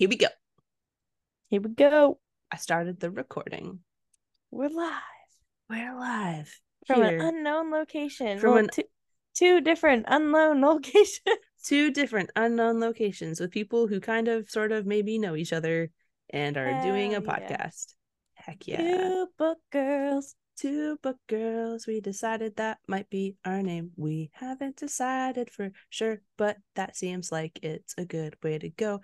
Here we go. Here we go. I started the recording. We're live We're live from here. an unknown location. From Well, an- two, two different unknown locations. Two different unknown locations with people who kind of, sort of, maybe know each other and are doing a Hell yeah. podcast. Heck yeah. Two book girls. Two book girls. We decided that might be our name. We haven't decided for sure, but that seems like it's a good way to go.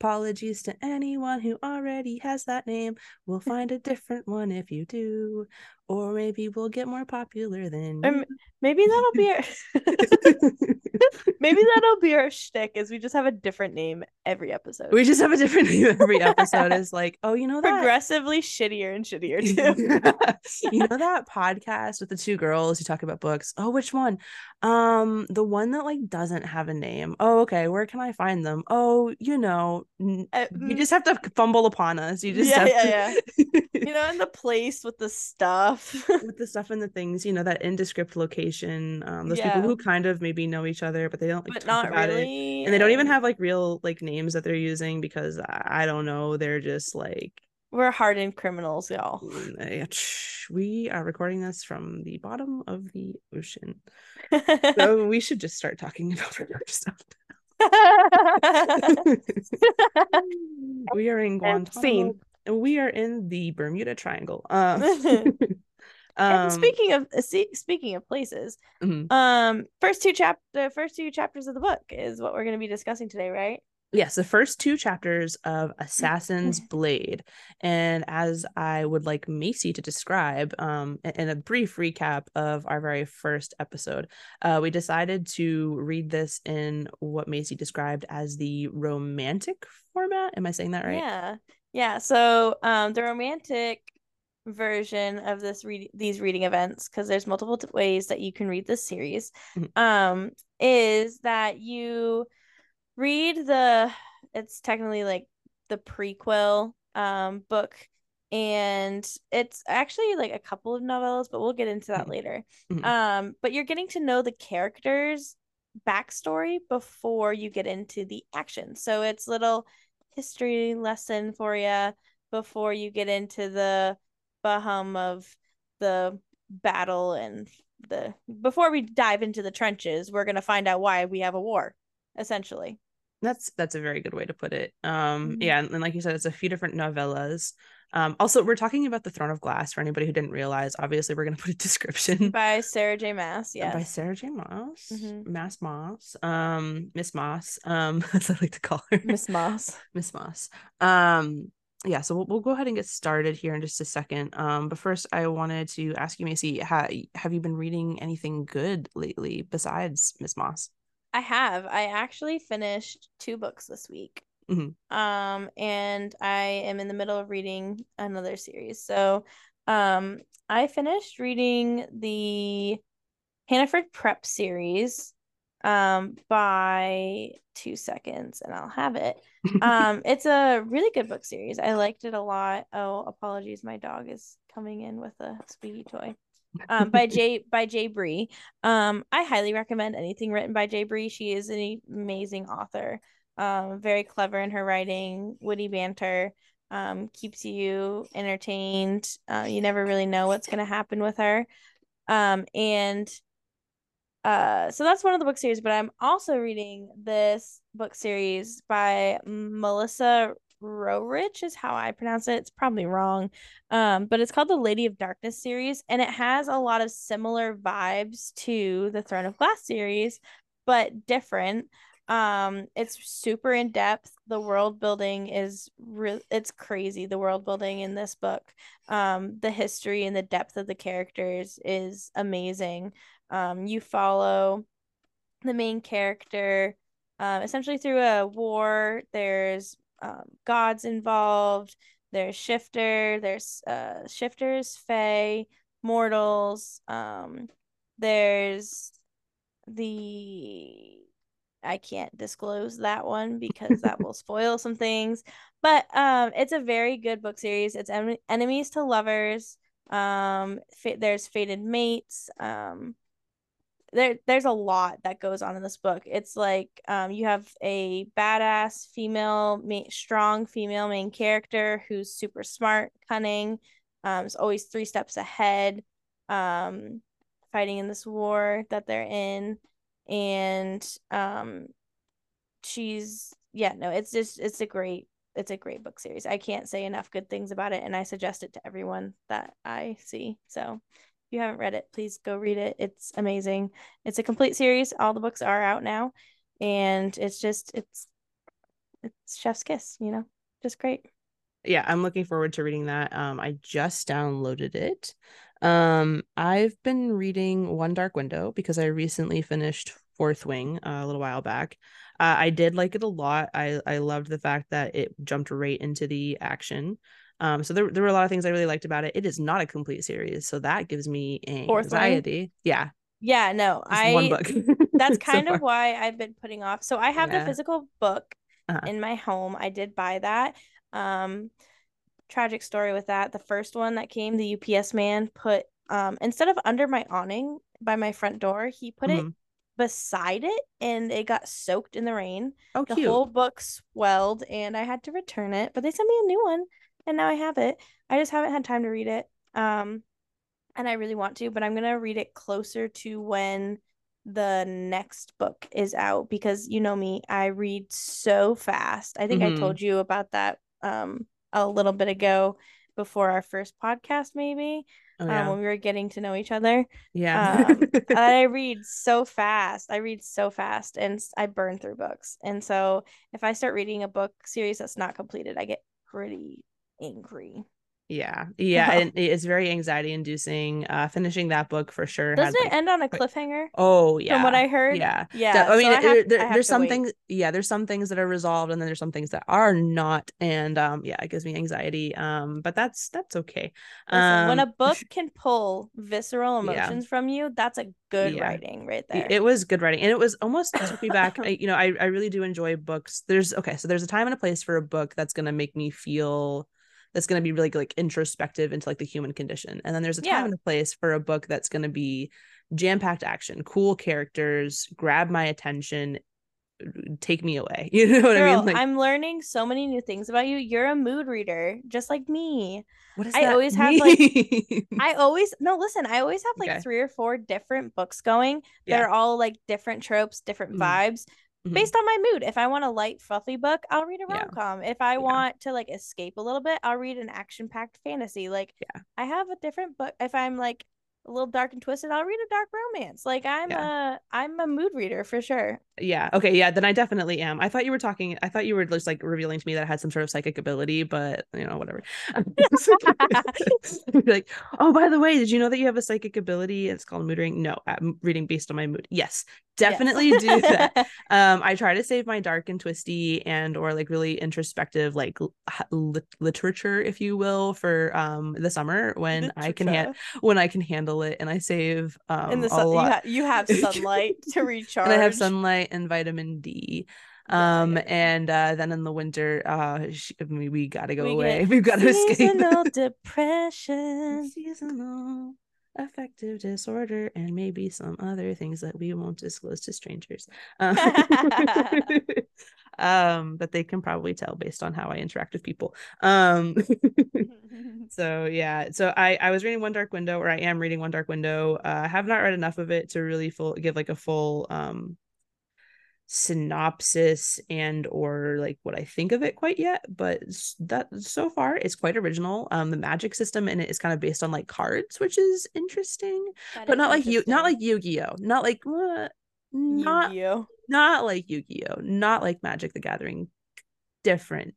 Apologies to anyone who already has that name. We'll find a different one if you do. Or maybe we'll get more popular than maybe that'll be our maybe that'll be our shtick is we just have a different name every episode. we just have a different name every episode. Is like, oh, you know that Progressively shittier and shittier too. you know that podcast with the two girls who talk about books oh which one um the one that like doesn't have a name oh okay where can i find them oh you know Uh, you mm, just have to fumble upon us you just Yeah, have yeah, to you know, in the place with the stuff. with the stuff and the things you know that indescript location um those people who kind of maybe know each other but they don't like but not about it and they don't even have like real like names that they're using because i, don't know they're just like we're hardened criminals, y'all. mm, eh, we are recording this from the bottom of the ocean so we should just start talking about regular stuff. we are in Guantanamo. And We are in the Bermuda Triangle. Um, um, speaking of uh, see, speaking of places, mhm. um, first two chap the first two chapters of the book is what we're going to be discussing today, right? yes, the first two chapters of Assassin's Blade, and as I would like Macie to describe, um, in a brief recap of our very first episode, uh, we decided to read this in what Macie described as the romantic format. Am I saying that right? Yeah, yeah. So, um, the romantic version of this read these reading events, because there's multiple t- ways that you can read this series, Mhm. um, is that you read the it's technically like the prequel um book and it's actually like a couple of novellas but we'll get into that Mhm. later Mhm. um but you're getting to know the characters backstory before you get into the action so it's little history lesson for you before you get into the bahum of the battle and the before we dive into the trenches we're going to find out why we have a war essentially That's that's a very good way to put it. Um, Mhm. yeah, and, and like you said, it's a few different novellas. Um, also, we're talking about the Throne of Glass for anybody who didn't realize. Obviously, we're gonna put a description by Sarah J. Maas. Yes. by Sarah J. Moss, Mhm. Mass Moss, um, Miss Moss, um, as I like to call her, Miss Moss. Miss Moss. Um, yeah, so we'll, we'll go ahead and get started here in just a second. Um, but first, I wanted to ask you, Macie, ha- have you been reading anything good lately besides Miss Moss? I have. I actually finished two books this week. Mhm. Um, and I am in the middle of reading another series. So, um, I finished reading the Hannaford Prep series um by two seconds and I'll have it. Um, it's a really good book series. I liked it a lot. Oh, apologies, my dog is coming in with a squeaky toy. Um, by Jay by Jay Bree. Um, I highly recommend anything written by Jay Bree. She is an amazing author. Um, very clever in her writing, witty banter. Um, keeps you entertained. Uh, you never really know what's gonna happen with her. Um, and uh, so that's one of the book series, but I'm also reading this book series by Melissa Roehrich is how I pronounce it. It's probably wrong. Um, but it's called the Lady of Darkness series, and it has a lot of similar vibes to the Throne of Glass series, but different. Um, it's super in depth. The world building is real it's crazy. The world building in this book. Um, the history and the depth of the characters is amazing. Um, you follow the main character um, essentially through a war. There's um, gods involved. There's shifter. There's uh, shifters, fae, mortals. Um, there's the I can't disclose that one because that will spoil some things. But um, it's a very good book series. It's en- enemies to lovers. Um, fa- there's fated mates. Um, there there's a lot that goes on in this book. It's like um you have a badass female ma- strong female main character who's super smart, cunning, um is always 3 steps ahead um fighting in this war that they're in and um she's yeah, no, it's just it's a great it's a great book series. I can't say enough good things about it and I suggest it to everyone that I see. So if you haven't read it, please go read it. It's amazing. It's a complete series. All the books are out now, and it's just it's it's Chef's Kiss. You know, just great. Yeah, I'm looking forward to reading that. Um, I just downloaded it. Um, I've been reading One Dark Window because I recently finished Fourth Wing uh, a little while back. Uh, I did like it a lot. I I loved the fact that it jumped right into the action. Um, so there, there were a lot of things I really liked about it. It is not a complete series, so that gives me anxiety. Yeah. Yeah, no, Just I one book. that's kind far. of why I've been putting off. So I have Yeah. the physical book Uh-huh. in my home. I did buy that. Um tragic story with that. The first one that came, the UPS man put um instead of under my awning by my front door, he put it Mhm. beside it and it got soaked in the rain. Oh, The cute. whole book swelled and I had to return it, but they sent me a new one and now I have it. I just haven't had time to read it. Um and I really want to, but I'm going to read it closer to when the next book is out because you know me, I read so fast. I think Mhm. I told you about that um a little bit ago before our first podcast maybe Oh, um when we were getting to know each other. yeah. Um, I read so fast. I read so fast and I burn through books. And so if I start reading a book series that's not completed, I get pretty angry. Yeah. Yeah. And it's very anxiety inducing. Uh, finishing that book for sure. Doesn't it like- end on a cliffhanger? Oh, yeah. From what I heard. Yeah. Yeah. I mean, so I have- there- there- I there's some wait. things, yeah, there's some things that are resolved, and then there's some things that are not, and um, yeah, it gives me anxiety. Um, but that's that's okay. Listen, when a Um, book can pull visceral Yeah. emotions from you, that's a good Yeah. writing right there. it was good writing, and it was almost took me back. I, you know, I I really do enjoy books. There's okay, so there's a time and a place for a book that's gonna make me feel. That's gonna be really like introspective into like the human condition, and then there's a time Yeah. and a place for a book that's gonna be jam-packed action, cool characters, grab my attention, take me away. You know what I mean? Like, I'm learning so many new things about you. You're a mood reader, just like me. what does I that always have, like- I always no listen, I always have like Okay. three or four different books going that are all like different tropes, different Mhm. vibes Mhm. based on my mood. If I want a light, fluffy book, I'll read a Yeah. rom com. If I Yeah. want to like escape a little bit, I'll read an action packed fantasy. Like Yeah. I have a different book. If I'm like a little dark and twisted, I'll read a dark romance. Like I'm a I'm a mood reader for sure. yeah. Okay. Yeah. Then I definitely am. I thought you were talking. I thought you were just like revealing to me that I had some sort of psychic ability, but you know, whatever. like, oh, by the way, did you know that you have a psychic ability? It's called mood reading. No, I'm reading based on my mood. Yes, definitely Yes. do that. um i try to save my dark and twisty and or like really introspective like l- h- lit- literature if you will for um the summer when i can ha- when i can handle it and i save um in the sun, you, ha- you have sunlight to recharge. and i have sunlight and vitamin d um yeah. and uh then in the winter uh sh- we, we gotta go We away we've got to escape Seasonal depression. seasonal affective disorder and maybe some other things that we won't disclose to strangers. Um, um but they can probably tell based on how i interact with people. Um so yeah so i i was reading one dark window or i am reading one dark window. Uh, i have not read enough of it to really full give like a full um synopsis and or like what I think of it quite yet, but that so far it's quite original. Um, the magic system in it is kind of based on like cards, which is interesting, That but is not like you, not like. Yu-Gi-Oh, not like what, not Yu-Gi-Oh. not like Yu-Gi-Oh, not like Magic the Gathering, different.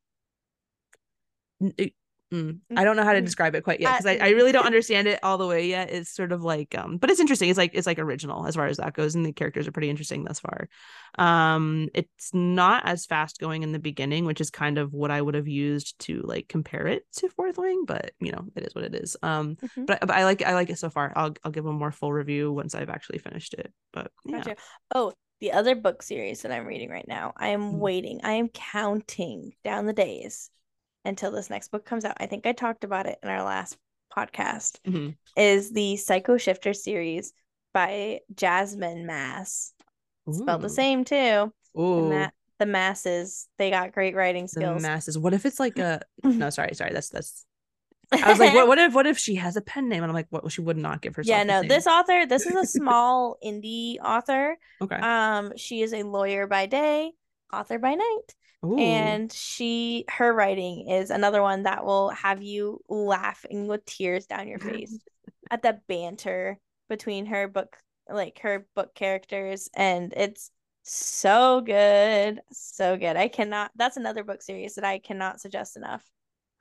It- mm, I don't know how to Mm. describe it quite yet Uh, because I, I mm. really don't understand it all the way yet. It's sort of like um, but it's interesting. It's like it's like original as far as that goes, and the characters are pretty interesting thus far. Um, it's not as fast going in the beginning, which is kind of what I would have used to like compare it to Fourth Wing, but you know it is what it is. Um, Mhm. but, but I like I like it so far. I'll I'll give a more full review once I've actually finished it. But yeah, Gotcha. Oh, the other book series that I'm reading right now, I am Mhm. waiting. I am counting down the days until this next book comes out. I think I talked about it in our last podcast. Mhm. Is the Psycho Shifter series by Jasmine Mass. Spelled the same too. The, Ooh, ma- the masses, they got great writing the skills. masses. What if it's like a no? Sorry, sorry. That's that's. I was like, what? What if? What if she has a pen name? And I'm like, what? She would not give herself. yeah, no, this author, this is a small indie author. Okay. Um, she is a lawyer by day, author by night. Ooh. and she her writing is another one that will have you laughing with tears down your face at the banter between her book like her book characters and it's so good so good i cannot that's another book series that i cannot suggest enough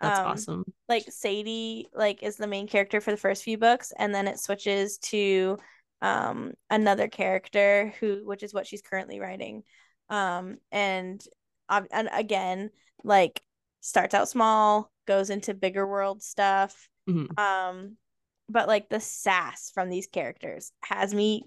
that's Um, awesome. like sadie like is the main character for the first few books and then it switches to um another character who which is what she's currently writing um and and again like starts out small goes into bigger world stuff Mhm. um but like the sass from these characters has me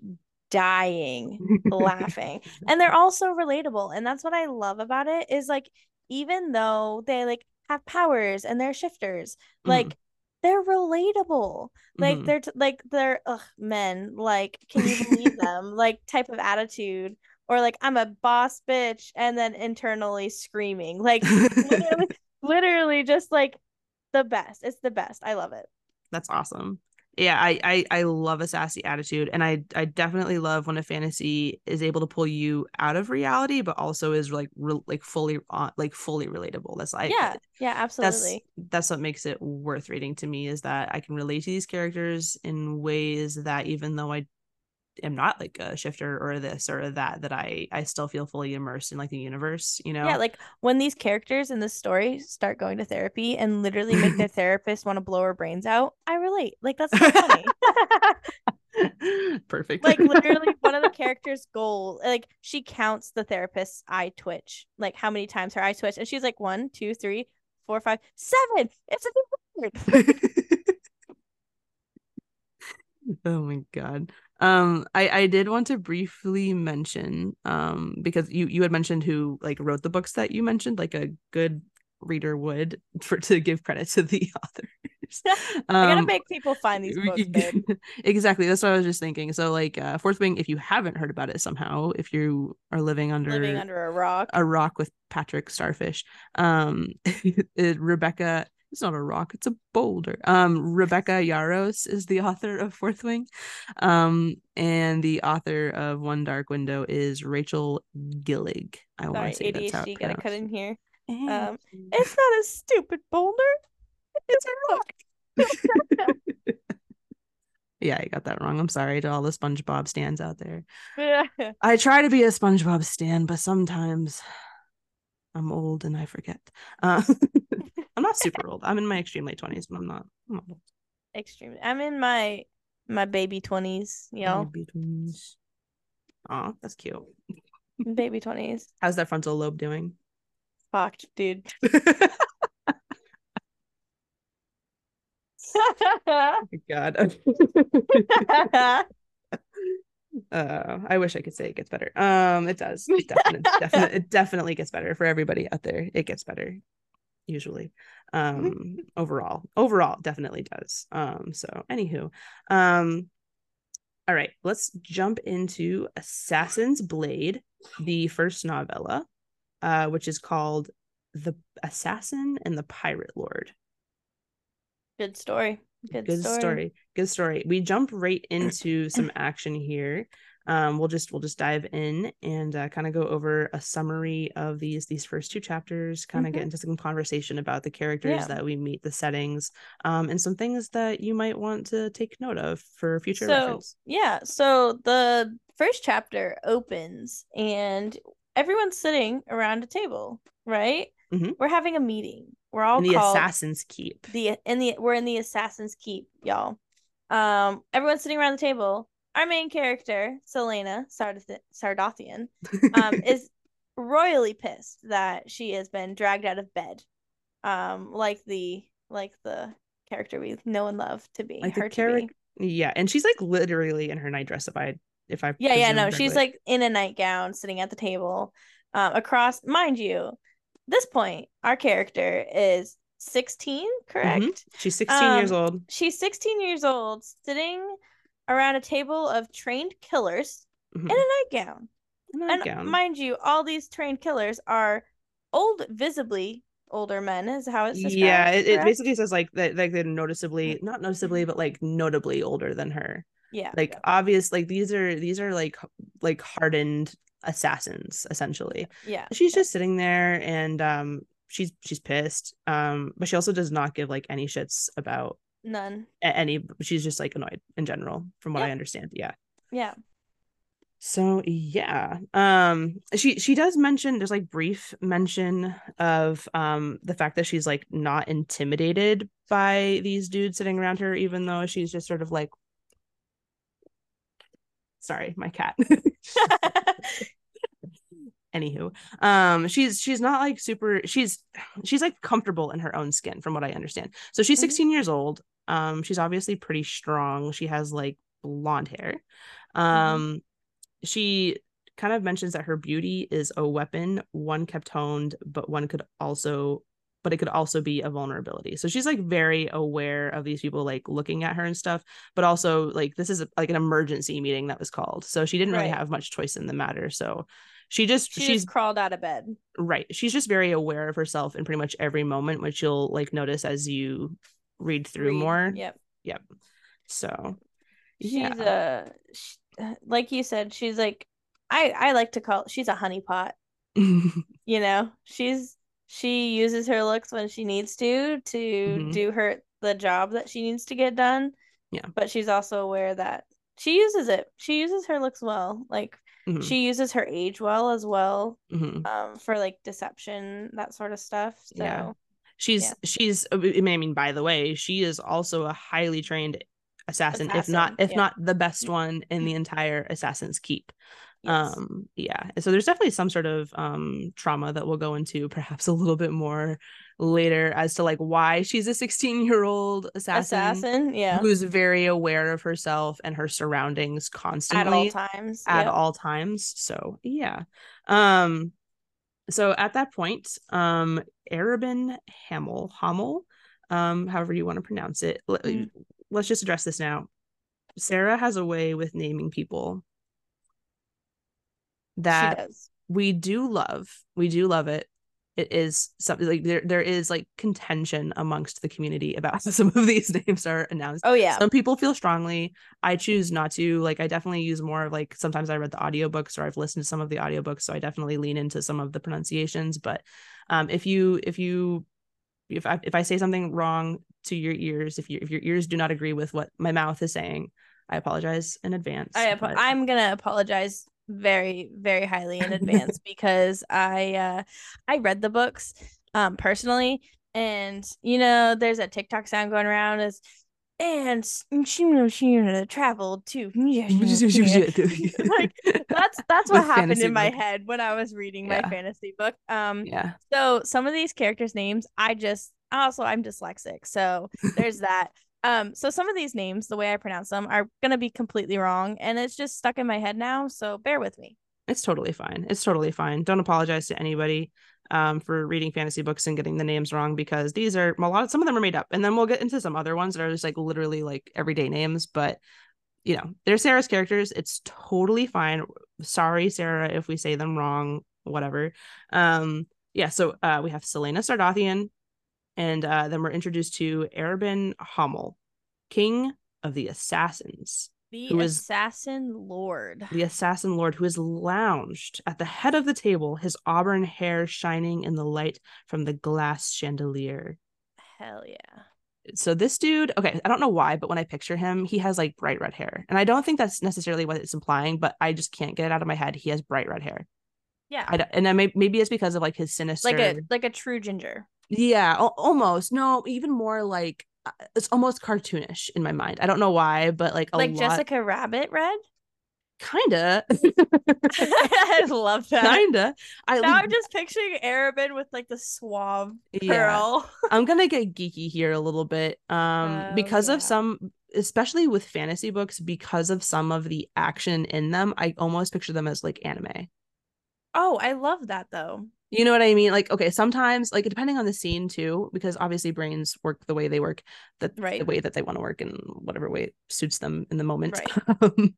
dying laughing and they're all so relatable and that's what i love about it is like even though they like have powers and they're shifters Mhm. like they're relatable like Mhm. they're t- like they're ugh, men like can you believe them like type of attitude or like i'm a boss bitch and then internally screaming like literally, literally just like the best it's the best i love it That's awesome. Yeah, I, I I love a sassy attitude, and I I definitely love when a fantasy is able to pull you out of reality, but also is like re- like fully on like fully relatable. That's like yeah yeah absolutely. that's absolutely that's what makes it worth reading to me is that I can relate to these characters in ways that even though I am not like a shifter or this or that, that I I still feel fully immersed in like the universe. You know? Yeah, like when these characters in this story start going to therapy and literally make their therapist want to blow her brains out, I relate. Like that's so funny. Perfect. like literally one of the characters' goal, like she counts the therapist's eye twitch, like how many times her eye twitch, and she's like one, two, three, four, five, seven. It's a new record. oh my god um i i did want to briefly mention um because you you had mentioned who like wrote the books that you mentioned like a good reader would for to give credit to the authors I gotta Um, make people find these books, exactly that's what i was just thinking so like uh fourth wing if you haven't heard about it somehow if you are living under Living under a rock. a rock with Patrick Starfish. Um, it, Rebecca. It's not a rock; it's a boulder. Um, Rebecca Yarros is the author of Fourth Wing, um, and the author of One Dark Window is Rachel Gillig. I want to say that's how ADHD gotta cut in here. Um, It's not a stupid boulder. It's a rock. yeah, I got that wrong. I'm sorry to all the SpongeBob stands out there. I try to be a SpongeBob stan, but sometimes I'm old and I forget. Uh, I'm not super old. I'm in my extreme late twenties, but I'm not. I'm not old. Extreme. I'm in my my baby twenties, yo. Maybe twins. Aw, that's cute. baby twenties. How's that frontal lobe doing? Fucked, dude. Oh my God. uh, I wish I could say it gets better. Um, it does. It definitely, definitely, it definitely gets better for everybody out there. It gets better, usually. Um, overall, overall, definitely does. Um, so anywho, um, all right, let's jump into Assassin's Blade, the first novella, uh, which is called The Assassin and the Pirate Lord. Good story. Good, good story. story. good story we jump right into some action here um we'll just we'll just dive in and uh, kind of go over a summary of these these first two chapters kind of Mhm. get into some conversation about the characters Yeah. that we meet the settings um and some things that you might want to take note of for future So reference yeah, so the first chapter opens and everyone's sitting around a table, right? Mhm. We're having a meeting. We're all in the assassin's keep the in the we're in the Assassin's Keep, y'all. Um, everyone's sitting around the table. Our main character, Celaena Sardothien, um, is royally pissed that she has been dragged out of bed. Um, like the like the character we know and love to be like her the to be. character yeah and she's like literally in her nightdress if i if i Yeah, yeah, no, she's like in a nightgown sitting at the table. Um, across, mind you, this point, our character is 16, correct? Mhm. she's 16 years Um, old She's 16 years old, sitting around a table of trained killers Mhm. in a nightgown. And Nightgown. mind you, all these trained killers are old, visibly older men, is how it's described. yeah, it, it basically says like that like they're noticeably not noticeably, but like notably older than her. yeah, Like obvious, like these are these are like like hardened assassins essentially. yeah, she's just sitting there and um she's she's pissed um but she also does not give like any shits about none. any she's just like annoyed in general from what i understand yeah. Yeah, so yeah um she she does mention there's like brief mention of um the fact that she's like not intimidated by these dudes sitting around her even though she's just sort of like sorry my cat. Anywho um she's she's not like super she's she's like comfortable in her own skin from what i understand. So she's Mhm. 16 years old um she's obviously pretty strong. She has like blonde hair. Um she kind of mentions that her beauty is a weapon one kept honed but one could also but it could also be a vulnerability. So she's like very aware of these people like looking at her and stuff but also like this is like an emergency meeting that was called. So she didn't really Right. have much choice in the matter. So she just she she's just crawled out of bed. right. She's just very aware of herself in pretty much every moment which you'll like notice as you read through Read. more Yep. Yep. So She's yeah a sh- like you said, she's like I I like to call she's a honeypot. You know, she's she uses her looks when she needs to to Mhm. do her the job that she needs to get done. Yeah. But she's also aware that she uses it. She uses her looks well. Like Mhm, she uses her age well as well. mhm. Um, for like deception, that sort of stuff. So Yeah. She's she's i mean by the way she is also a highly trained assassin, if not if yeah. not the best one in the entire assassin's keep yes. um yeah so there's definitely some sort of um trauma that we'll go into perhaps a little bit more later as to like why she's a 16 year old assassin, assassin, yeah. who's very aware of herself and her surroundings constantly At all times. at yep. all times so yeah um so at that point um arobynn hamel hamel um however you want to pronounce it L- Mhm. let's just address this now sarah has a way with naming people that we do love we do love it it is something like there there is like contention amongst the community about how some of these names are announced. Oh yeah. some people feel strongly. I choose not to. Like i definitely use more of like sometimes i read the audiobooks or i've listened to some of the audiobooks so i definitely lean into some of the pronunciations. But um if you if you if i if i say something wrong to your ears if you if your ears do not agree with what my mouth is saying i apologize in advance I apo- I'm gonna apologize very very highly in advance because I uh I read the books um personally. And you know there's a TikTok sound going around as and she she traveled to like that's that's what happened in my book. head when I was reading my fantasy book. Um yeah. so some of these characters' names, I just also I'm dyslexic, so there's that. Um, so some of these names, the way I pronounce them, are gonna be completely wrong, and it's just stuck in my head now. So bear with me. it's totally fine it's totally fine don't apologize to anybody um for reading fantasy books and getting the names wrong because these are a lot some of them are made up and then we'll get into some other ones that are just like literally like everyday names but you know they're sarah's characters it's totally fine sorry sarah if we say them wrong whatever um yeah so uh we have celaena sardothien and uh then we're introduced to arobynn hamel king of the assassins The Assassin Lord. the assassin lord who is lounged at the head of the table, his auburn hair shining in the light from the glass chandelier. Hell yeah. So this dude, okay, I don't know why, but when I picture him, he has like bright red hair. And I don't think that's necessarily what it's implying, but I just can't get it out of my head. He has bright red hair. Yeah. And then maybe, maybe it's because of like his sinister like a like a true ginger. Yeah, al- almost. No, even more like uh, it's almost cartoonish in my mind. I don't know why, but like a like lot Jessica Rabbit red. kinda I love that. kinda. I Now I'm just picturing Arobynn with like the suave Yeah. I'm gonna get geeky here a little bit. Um, Oh, because yeah. of some, especially with fantasy books, because of some of the action in them, I almost picture them as like anime. Oh, I love that though. You know what I mean? Like, okay, sometimes, like, depending on the scene too, because obviously brains work the way they work, that Right. the way that they want to work in whatever way suits them in the moment. Right. Um,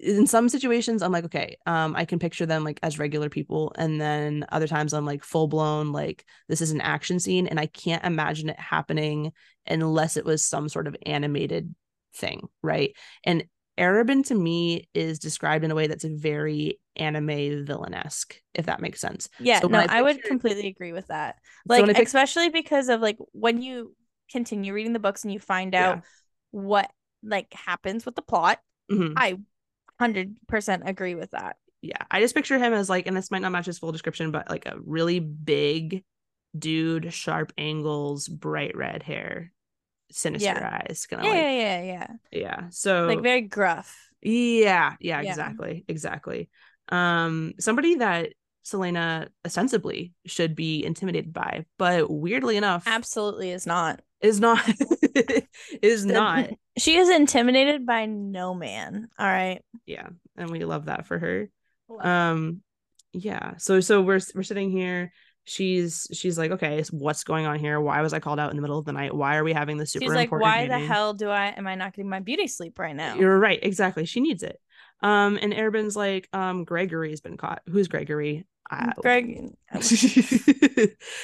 in some situations, I'm like, okay, um, I can picture them like as regular people, and then other times I'm like full blown, like this is an action scene, and I can't imagine it happening unless it was some sort of animated thing, right? And Arobynn to me is described in a way that's very anime villainesque, if that makes sense. Yeah, So no, I I, would completely agree with that. Like when I pic- especially because of like when you continue reading the books and you find out Yeah. what like happens with the plot, Mhm. I 100% agree with that. yeah i just picture him as like and this might not match his full description but like a really big dude sharp angles bright red hair sinister Yeah. eyes kind Yeah, of like yeah, yeah, yeah. yeah so Like very gruff. yeah, yeah Yeah. exactly exactly um somebody that celaena ostensibly should be intimidated by but weirdly enough Absolutely is not. is not is not She is intimidated by no man. All right. yeah and we love that for her Love um yeah so so we're we're sitting here she's she's like okay what's going on here? Why was i called out in the middle of the night? Why are we having this super She's like, important why the hell do I am I not getting my beauty sleep right now? you're right exactly she needs it. Um and Arobynn's like um gregory's been caught. Who's gregory? I- Greg,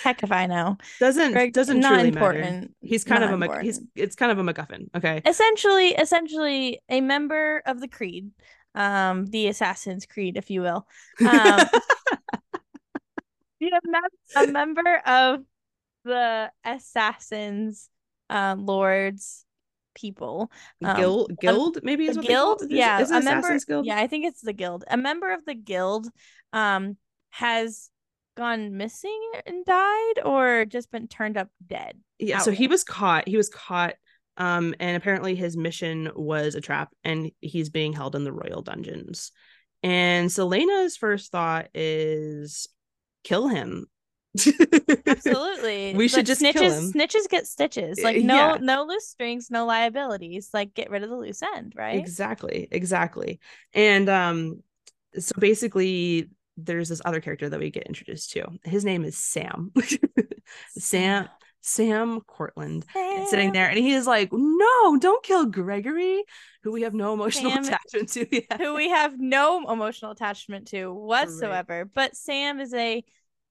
heck if I know. doesn't Greg, doesn't not truly important. matter he's kind Not of a Mac- he's it's kind of a macguffin okay? Essentially essentially a member of the creed um the assassin's creed if you will. Um a member of the assassins uh lords people um, guild guild maybe is what guild? Is- yeah is a member guild? Yeah i think it's the guild. A member of the guild um has gone missing and died or just been turned up dead yeah so he was caught he was caught um and apparently his mission was a trap and he's being held in the royal dungeons. And celaena's first thought is kill him Absolutely. We should just kill snitches him. snitches get stitches. Like no yeah. no loose strings, no liabilities. Like get rid of the loose end, right? exactly exactly and um so basically there's this other character that we get introduced to his name is sam sam sam cortland is sitting there and he is like no don't kill gregory who we have no emotional Sam- attachment to yet. Who we have no emotional attachment to whatsoever. But Sam is a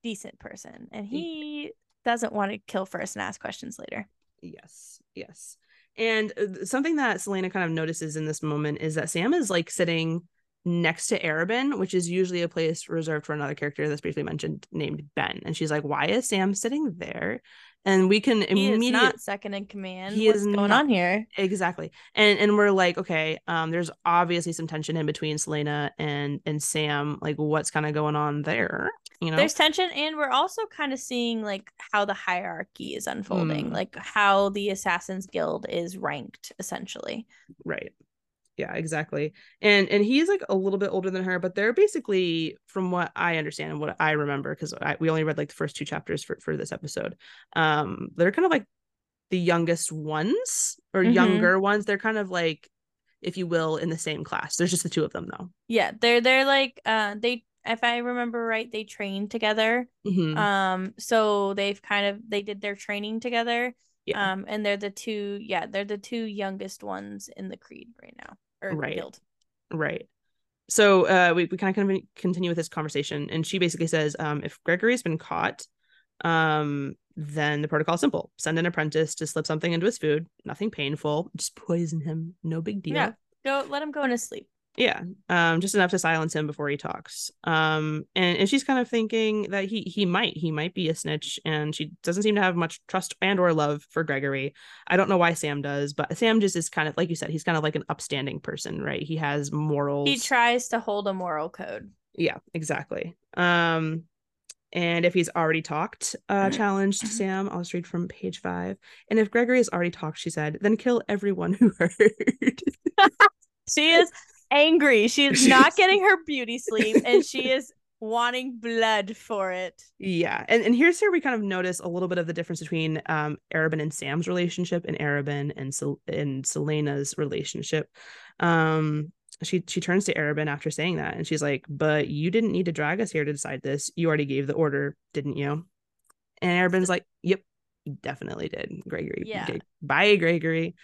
decent person and he doesn't want to kill first and ask questions later. Yes, yes. And uh, something that Celaena kind of notices in this moment is that Sam is like sitting next to Arobynn, which is usually a place reserved for another character that's briefly mentioned named Ben. And she's like, why is Sam sitting there? And we can He immediately not second in command. He What's is going not. on here? exactly and and we're like okay um there's obviously some tension in between celaena and and sam like what's kind of going on there you know There's tension, and we're also kind of seeing like how the hierarchy is unfolding, Mm. like how the Assassin's Guild is ranked, essentially. right yeah exactly and and he's like a little bit older than her but they're basically from what i understand and what i remember because we only read like the first two chapters for for this episode um they're kind of like the youngest ones or Mhm. younger ones they're kind of like if you will in the same class there's just the two of them though Yeah, they're they're like uh they if I remember right, they trained together. Mhm. Um, so they've kind of they did their training together. Yeah. Um, and they're the two, yeah, they're the two youngest ones in the creed right now or Right. Right. So uh, we, we kind of continue with this conversation, and she basically says, um, if Gregory's been caught, um, then the protocol is simple: send an apprentice to slip something into his food, nothing painful, just poison him, no big deal. Yeah. Go let him go into sleep. Yeah, um, just enough to silence him before he talks. Um, and, and she's kind of thinking that he he might he might be a snitch, and she doesn't seem to have much trust and or love for Gregory. I don't know why Sam does, but Sam just is kind of like you said, he's kind of like an upstanding person, right? He has morals. He tries to hold a moral code. yeah, exactly. Um, and if he's already talked, uh, challenged Sam, I'll just read from page five. And if Gregory has already talked, she said, then kill everyone who heard. She is angry. She's not getting her beauty sleep and she is wanting blood for it. Yeah, and and here's where we kind of notice a little bit of the difference between um Arobynn and Sam's relationship and Arobynn and Sel- and Celaena's relationship. Um she she turns to Arobynn after saying that, and she's like, "But you didn't need to drag us here to decide this. You already gave the order, didn't you?" And Arobynn's like, "Yep, definitely did, Gregory. Yeah. Bye, Gregory."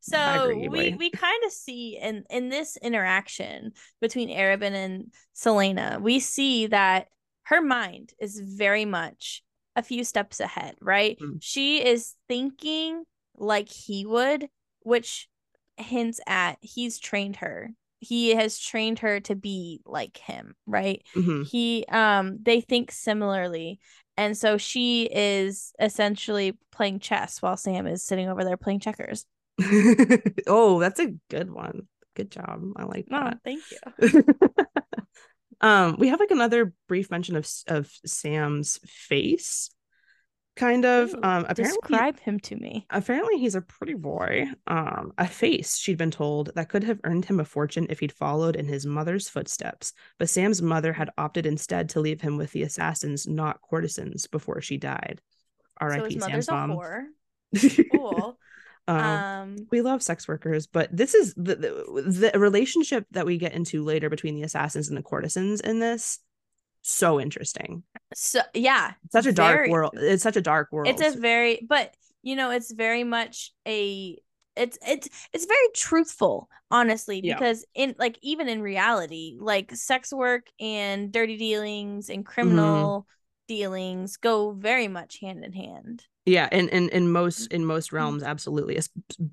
So Greggy we we kind of see in in this interaction between Arobynn and Celaena, we see that her mind is very much a few steps ahead, right? Mm. She is thinking like he would, which hints at he's trained her. He has trained her to be like him, right? Mhm. He um they think similarly. And so she is essentially playing chess while Sam is sitting over there playing checkers. oh, that's a good one. Good job. I like Oh, that. thank you. um, we have like another brief mention of of Sam's face, kind of. Ooh, um, apparently, Describe him to me. apparently he's a pretty boy. Um, a face she'd been told that could have earned him a fortune if he'd followed in his mother's footsteps. But Sam's mother had opted instead to leave him with the assassins, not courtesans, before she died. R.I.P. his Sam's mother's a mom. whore. Cool. Um, um, we love sex workers, but this is the, the the relationship that we get into later between the assassins and the courtesans in this. So interesting. so yeah, Such a dark very- world. It's such a dark world. It's a very, but you know, it's very much a. It's it's it's very truthful, honestly, Yeah. because in like even in reality, like sex work and dirty dealings Mm-hmm. and criminal dealings go very much hand in hand. Yeah, and in, in most Mm-hmm. in most realms, absolutely. It's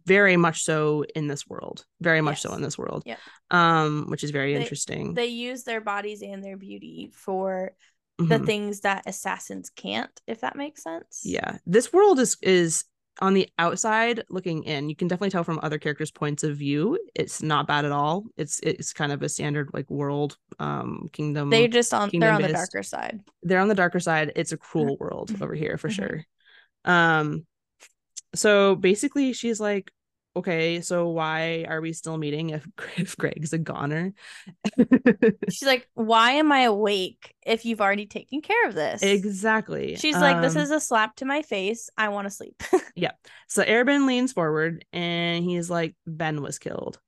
very much so in this world. Very much so in this world. Yep. Um, which is very They- interesting. They use their bodies and their beauty for the Mhm. things that assassins can't, if that makes sense. yeah this world is is on the outside looking in you can definitely tell from other characters points of view it's not bad at all it's it's kind of a standard like world um kingdom They're just on they're on the darker side. they're on the darker side it's a cruel world over here for sure um so basically she's like okay so why are we still meeting if, if greg's a goner She's like, "Why am I awake if you've already taken care of this?" exactly She's like, "This Um, is a slap to my face. I want to sleep." Yeah. So Arobynn leans forward and he's like, Ben was killed.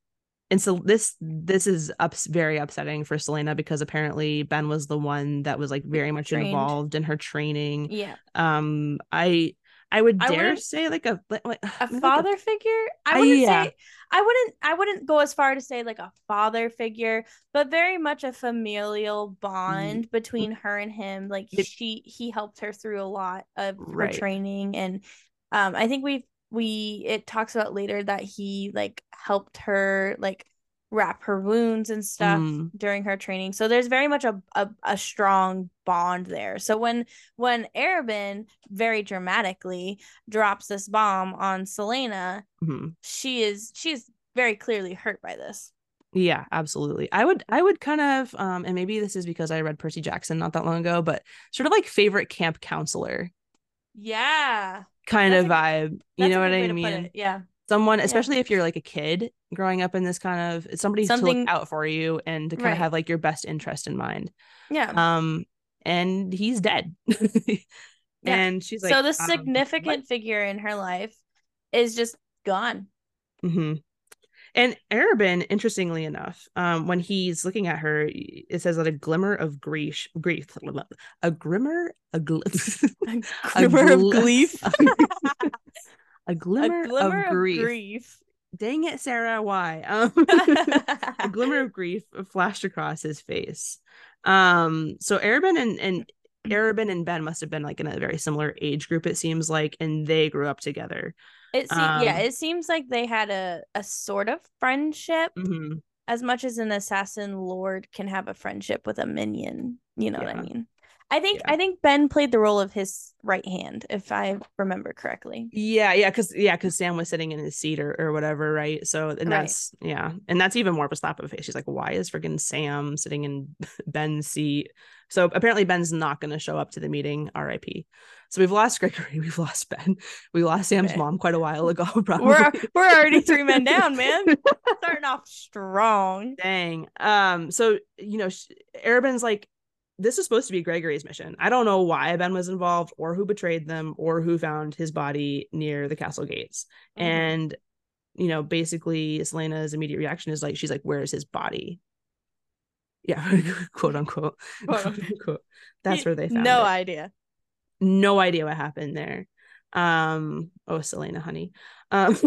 And so this this is ups very upsetting for Celaena because apparently Ben was the one that was like very much Trained. involved in her training. yeah, Um I I would I dare wouldn't- say like a like, a maybe like father figure. I Uh, wouldn't yeah. say. I wouldn't. I wouldn't go as far to say like a father figure, but very much a familial bond between her and him. Like It- she, he helped her through a lot of Right. her training, and um, I think we we it talks about later that he like helped her like wrap her wounds and stuff Mm. during her training. So there's very much a, a a strong bond there. So when when Arobynn very dramatically drops this bomb on Celaena, Mhm. she is she's very clearly hurt by this. Yeah, absolutely. I would I would kind of um and maybe this is because I read Percy Jackson not that long ago, but sort of like favorite camp counselor Yeah. kind That's of a- vibe. You know what I mean? Yeah. Someone Yeah. especially if you're like a kid growing up in this kind of it's somebody to look out for you and to kind Right. of have like your best interest in mind Yeah. um and he's dead yeah. and she's like so the um, significant figure in her life is just gone. Mhm. and Arabin, interestingly enough, um, when he's looking at her, it says that a glimmer of grief, grief, a glimmer, a, gl- a Glimmer of gl- grief. a glimmer, a glimmer of grief. grief. Dang it, Sarah, why? Um, a glimmer of grief flashed across his face. Um, so Arobynn and and Arobynn and Ben must have been like in a very similar age group, it seems like, and they grew up together. It se- yeah, Um, it seems like they had a a sort of friendship Mhm. as much as an assassin lord can have a friendship with a minion. You know what I mean? I think Yeah. I think Ben played the role of his right hand, if I remember correctly. Yeah, yeah, because yeah, because Sam was sitting in his seat or, or whatever, right? So and Right. that's yeah, and that's even more of a slap of the face. She's like, why is freaking Sam sitting in Ben's seat? So apparently Ben's not going to show up to the meeting. R.I.P. So we've lost Gregory, we've lost Ben, we lost Sam's Okay. mom quite a while ago. Probably. We're we're already three men down, man. Starting off strong. Dang. Um. So you know, Arabin's like, this was supposed to be Gregory's mission. I don't know why Ben was involved, or who betrayed them, or who found his body near the castle gates. Mhm. And you know, basically Celaena's immediate reaction is like, she's like, where's his body? Yeah, quote unquote. quote unquote. That's where they found no it. idea. No idea what happened there. Um, oh, Selena, honey. Um,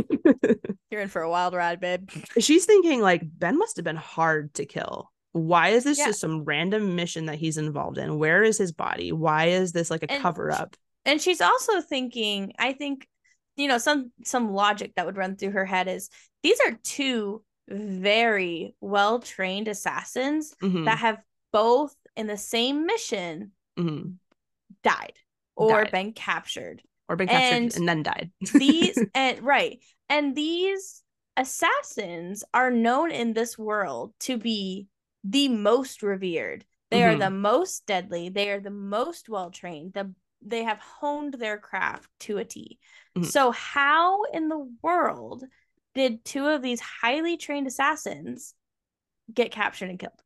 You're in for a wild ride, babe. she's thinking like Ben must have been hard to kill. Why is this Yeah. just some random mission that he's involved in? Where is his body? Why is this like a And cover up? and she's also thinking i think you know some some logic that would run through her head is these are two very well trained assassins Mhm, that have both in the same mission mhm. died or Died. been captured Or been captured and and, then died. these and right and these assassins are known in this world to be the most revered they are Mhm. the most deadly they are the most well trained the they have honed their craft to a T. Mhm. so how in the world did two of these highly trained assassins get captured and killed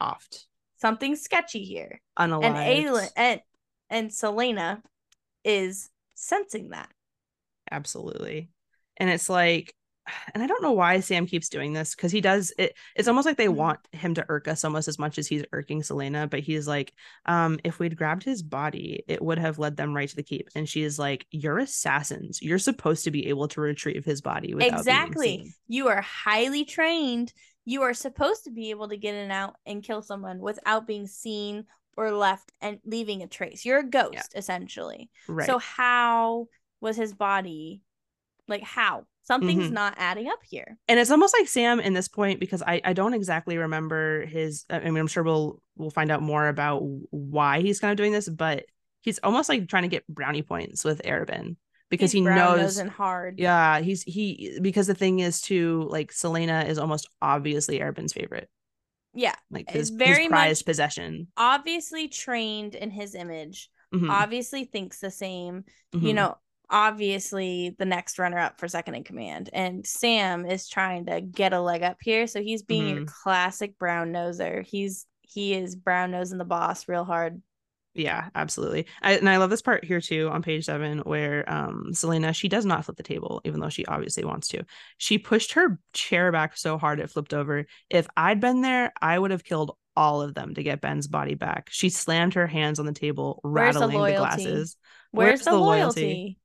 Oft. something sketchy here Unalived. and Aelin and and Celaena is sensing that absolutely and it's like and i don't know why sam keeps doing this because he does it it's almost like they Mhm. want him to irk us almost as much as he's irking celaena but he's like um if we'd grabbed his body it would have led them right to the keep. And she's like you're assassins. You're supposed to be able to retrieve his body without exactly. you are highly trained. You are supposed to be able to get in and out and kill someone without being seen or left and leaving a trace. You're a ghost essentially. Right. so how was his body like how something's Mhm. not adding up here. And it's almost like Sam in this point because I I don't exactly remember his I mean I'm sure we'll we'll find out more about why he's kind of doing this but he's almost like trying to get brownie points with Arobynn because He's he knows and hard. Yeah he's he because the thing is too like Celaena is almost obviously Arobynn's favorite. Yeah like It's his, his very prized much- possession. obviously trained in his image Mhm, obviously thinks the same. You mhm. know obviously the next runner up for second in command and sam is trying to get a leg up here so he's being your Mhm. classic brown noser he's he is brown nosing the boss real hard Yeah, absolutely. I, and I love this part here too on page seven where um Celaena she does not flip the table even though she obviously wants to. She pushed her chair back so hard it flipped over. If I'd been there, I would have killed all of them to get Ben's body back. She slammed her hands on the table, Where's the rattling the, loyalty? glasses. where's, Where's the, the loyalty?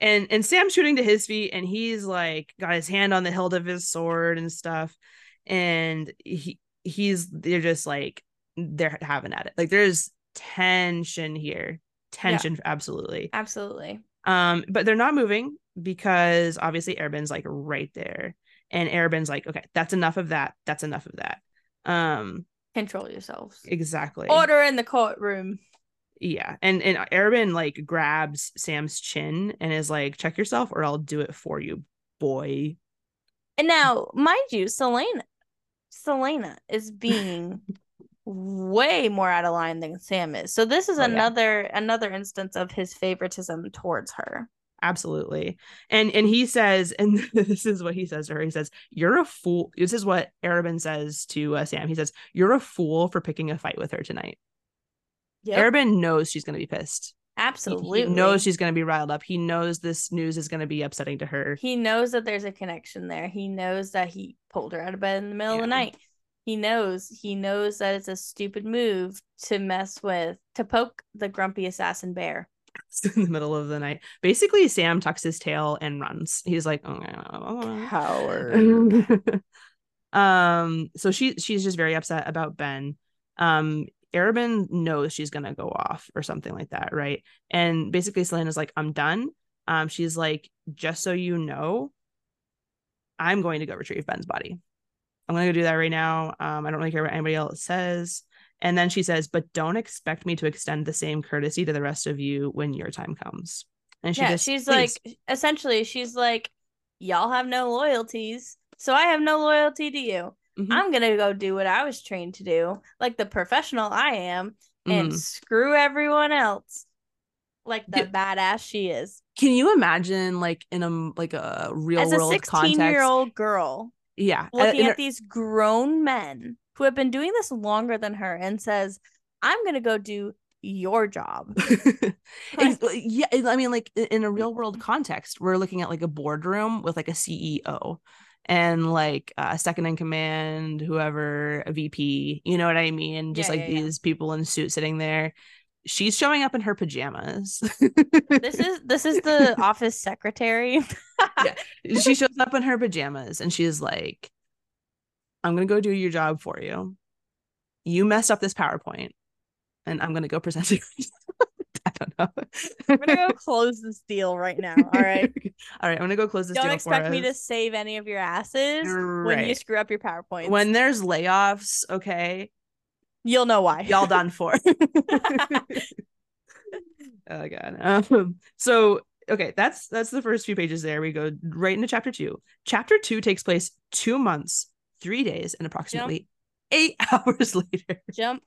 And and Sam's shooting to his feet and he's like got his hand on the hilt of his sword and stuff. And he he's they're just like they're having at it. Like there's tension here. Tension absolutely. absolutely Um, but they're not moving because obviously Arobynn's like right there. And Arobynn's like, okay, that's enough of that. That's enough of that. Um, control yourselves exactly. order in the courtroom Yeah. And and Arobynn like grabs Sam's chin and is like, check yourself or I'll do it for you, boy. and now mind you celaena celaena is being way more out of line than sam is so this is Oh, yeah. another another instance of his favoritism towards her Absolutely. And and he says, and this is what he says to her. He says, You're a fool. This is what Arobynn says to uh, Sam. He says, You're a fool for picking a fight with her tonight. Yep. Arobynn knows she's gonna be pissed. Absolutely. He knows she's gonna be riled up. He knows this news is gonna be upsetting to her. He knows that there's a connection there. He knows that he pulled her out of bed in the middle of the night. He knows. He knows that it's a stupid move to mess with, to poke the grumpy assassin bear. in the middle of the night. Basically, Sam tucks his tail and runs. He's like, oh, Coward. um so she she's just very upset about ben um arobynn knows she's gonna go off or something like that right? And basically celaena's like i'm done. Um she's like just so you know i'm going to go retrieve ben's body. I'm gonna go do that right now. Um i don't really care what anybody else says. And then she says but don't expect me to extend the same courtesy to the rest of you when your time comes. And she yeah, just she's "Please." like, essentially, she's like, y'all have no loyalties, so I have no loyalty to you. Mhm. I'm gonna go do what I was trained to do, like the professional I am, and Mhm. screw everyone else, like the Yeah. badass she is. Can you imagine like in a like a real As a world 16 context? year old girl, yeah, uh, looking in at these grown men who have been doing this longer than her and says, I'm going to go do your job. Yeah, I mean, like in a real world context, we're looking at like a boardroom with like a CEO and like a second in command, whoever, a VP. You know what I mean? Just Yeah, like yeah, yeah. these people in suits sitting there. She's showing up in her pajamas. this is this is the office secretary. she shows up in her pajamas and she's like, I'm gonna go do your job for you. You messed up this PowerPoint, and I'm gonna go present it. I don't know. I'm gonna go close this deal right now. All right. All right, I'm gonna go close this deal. Don't expect me to save any of your asses when you screw up your PowerPoint. When there's layoffs, okay, you'll know why. y'all done for. oh god. Um, so okay, that's that's the first few pages there. We go right into chapter two. Chapter two takes place two months, three days, and approximately eight hours later. Jump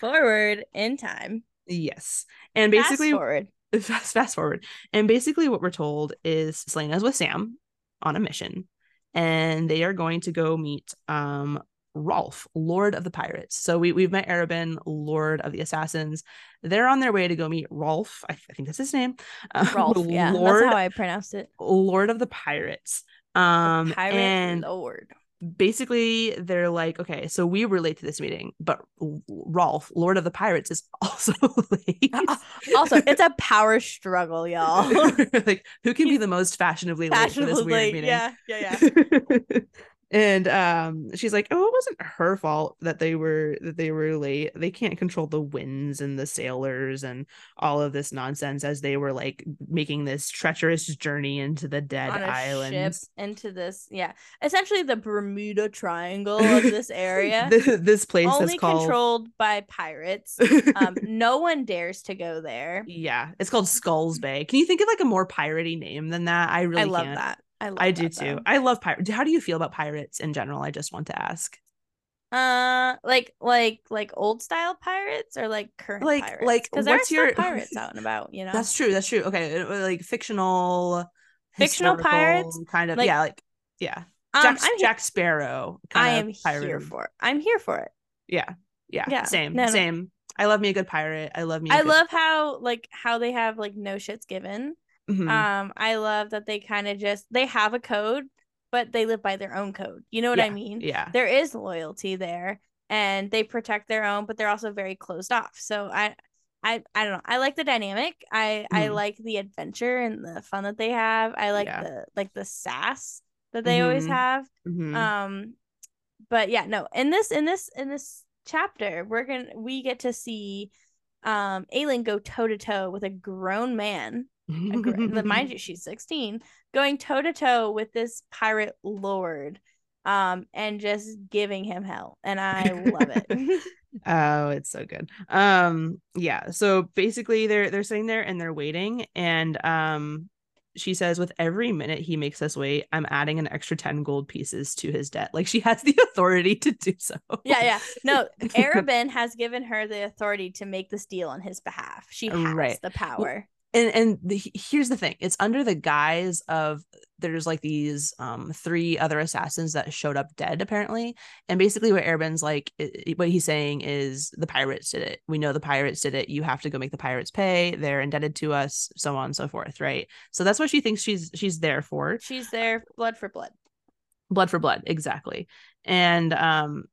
forward in time. Yes. And Fast basically forward. fast, fast forward. And basically what we're told is Celaena's with Sam on a mission. And they are going to go meet um Rolf, Lord of the Pirates. So we, we've met Arobynn, Lord of the Assassins. They're on their way to go meet Rolf. I, I think that's his name. Um, Rolf. Yeah, Lord, that's how I pronounced it. Lord of the Pirates. Um Pirate and Lord. Basically they're like, okay, so we were late to this meeting, but Rolf, Lord of the Pirates, is also late. Uh, uh, also, it's a power struggle, y'all. like who can be the most fashionably late for this Fashionably weird late. meeting? Yeah, yeah, yeah. And um she's like, Oh, it wasn't her fault that they were that they were late. They can't control the winds and the sailors and all of this nonsense as they were like making this treacherous journey into the dead ship into this, yeah, essentially the Bermuda Triangle of this area, Th- this place only that's called controlled by pirates. Um, no one dares to go there. yeah, it's called Skulls Bay. Can you think of like a more piratey name than that? I really I love can't. that. I love I do too. though. I love pirates. How do you feel about pirates in general? I just want to ask. Uh, like like like old style pirates or like current Like- pirates? like, because there are what's your- pirates out and about. You know, That's true. That's true. Okay, uh, like fictional, Fictional pirates? kind of. Like- yeah, like yeah. um, Jack, I'm Jack Sparrow. I kind am of pirate. here for. It. I'm here for it. Yeah, yeah, Yeah, Same, no, no. same. I love me a good pirate. I love me. a I good- love how like how they have like no shits given. Mhm. Um, I love that they kind of just they have a code, but they live by their own code. You know what I mean? yeah, There is loyalty there, and they protect their own, but they're also very closed off. So I, I, I don't know. I like the dynamic. I I Mhm. like the adventure and the fun that they have. I like Yeah. the like the sass that they always Mhm. have. Mhm. Um, but yeah, no. In this in this in this chapter, we're gonna we get to see um Aelin go toe to toe with a grown man a gr- the- mind you, she's 16, going toe to toe with this pirate lord, um, and just giving him hell. And I love it. oh it's so good um yeah so basically they're they're sitting there and they're waiting and um she says with every minute he makes us wait i'm adding an extra 10 gold pieces to his debt like she has the authority to do so yeah, yeah. No, Arobynn has given her the authority to make this deal on his behalf. She has Right. the power. And and the, here's the thing it's under the guise of there's like these um three other assassins that showed up dead apparently. And basically what Arobynn's like i- i- what he's saying is the pirates did it. We know the pirates did it. You have to go make the pirates pay. They're indebted to us so on and so forth right? So that's what she thinks she's she's there for. She's there, blood for blood. blood for blood exactly. And um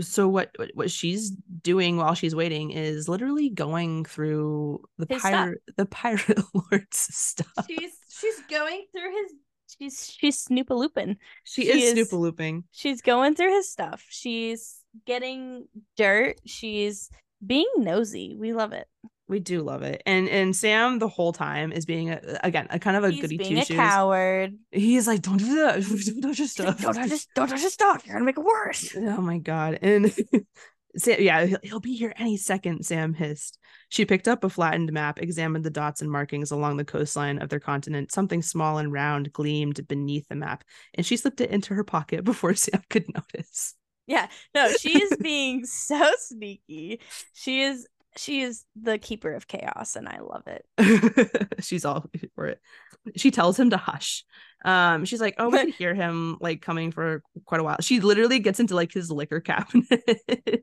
so what what- what she's doing while she's waiting is literally going through the His stuff. pirate the pirate lord's stuff She's she's going through his. She's she's snoopalooping. She, She is, is- snoopalooping. looping. She's going through his stuff. She's getting dirt. She's being nosy. We love it. We do love it. And and Sam the whole time is being a, again a kind of a He's goody being two a shoes. coward. He's like, don't do that. Don't touch your stuff. Don't touch his, don't touch his stuff. You're gonna make it worse. Oh my god. And Sam, yeah, he'll, he'll be here any second, Sam hissed. She picked up a flattened map, examined the dots and markings along the coastline of their continent. Something small and round gleamed beneath the map, and she slipped it into her pocket before Sam could notice. Yeah, no, she is being so sneaky. She is she is the keeper of chaos, and I love it. She's all for it. She tells him to hush. Um, she's like, oh, we can hear him like coming for quite a while. She literally gets into like his liquor cabinet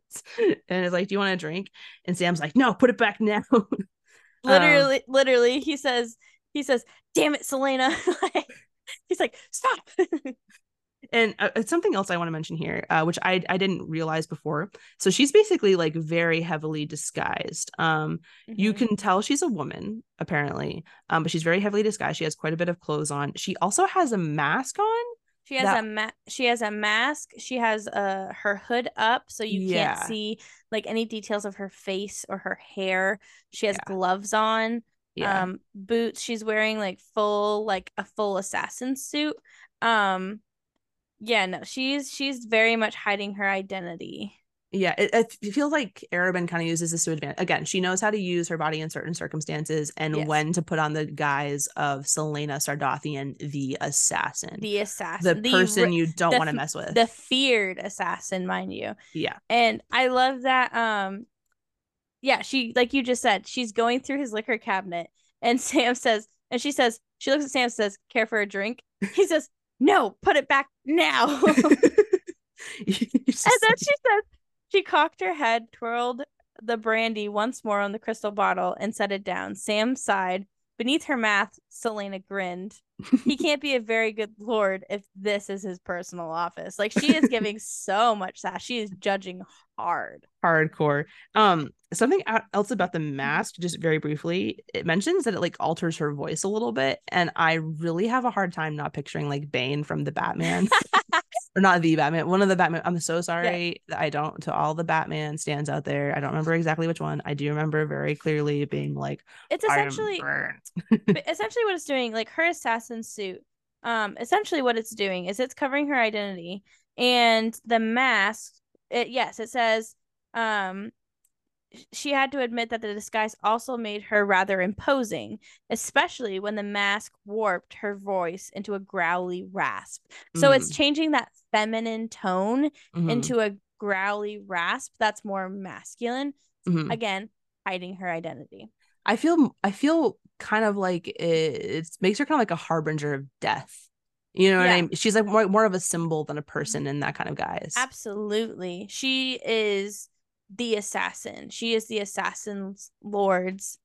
and is like, do you want a drink? And Sam's like, no, put it back now. literally, um, literally, he says, he says, damn it, Celaena. he's like, stop. And uh, it's something else I want to mention here, uh, which I I didn't realize before. So she's basically like very heavily disguised. Um, mm-hmm. you can tell she's a woman apparently, um, but she's very heavily disguised. She has quite a bit of clothes on. She also has a mask on. She has that... a ma- she has a mask. She has uh her hood up so you yeah. can't see like any details of her face or her hair. She has yeah. gloves on. Yeah. Um boots. She's wearing like full like a full assassin suit. Um yeah, no, she's she's very much hiding her identity. Yeah, it, it feels like Arobynn kind of uses this to advantage. Again, she knows how to use her body in certain circumstances and yes. when to put on the guise of celaena Sardothien, the assassin, the assassin, the, the person you don't want to mess with, the feared assassin, mind you. Yeah, and I love that. Um, yeah, she like you just said, she's going through his liquor cabinet, and Sam says, and she says, she looks at Sam, says, "Care for a drink?" He says, no, put it back now. and then she says, she cocked her head, twirled the brandy once more on the crystal bottle, and set it down. Sam sighed. Beneath her mouth, Celaena grinned. He can't be a very good lord if this is his personal office. Like she is giving so much sass. She is judging hard. Hardcore. Um, something else about the mask, just very briefly, it mentions that it like alters her voice a little bit, and I really have a hard time not picturing like Bane from the Batman. or not the Batman, one of the Batman. I'm so sorry yeah. I don't to all the Batman stands out there. I don't remember exactly which one. I do remember very clearly being like, it's essentially essentially what it's doing. Like her assassin suit, um, essentially what it's doing is it's covering her identity, and the mask. It yes, it says, um, she had to admit that the disguise also made her rather imposing, especially when the mask warped her voice into a growly rasp. So mm. it's changing that feminine tone mm-hmm. into a growly rasp that's more masculine. Mm-hmm. Again, hiding her identity. I feel I feel kind of like it, it makes her kind of like a harbinger of death. You know what yeah. I mean? She's like more, more of a symbol than a person in that kind of guise. Absolutely. She is the assassin. She is the assassin's lord's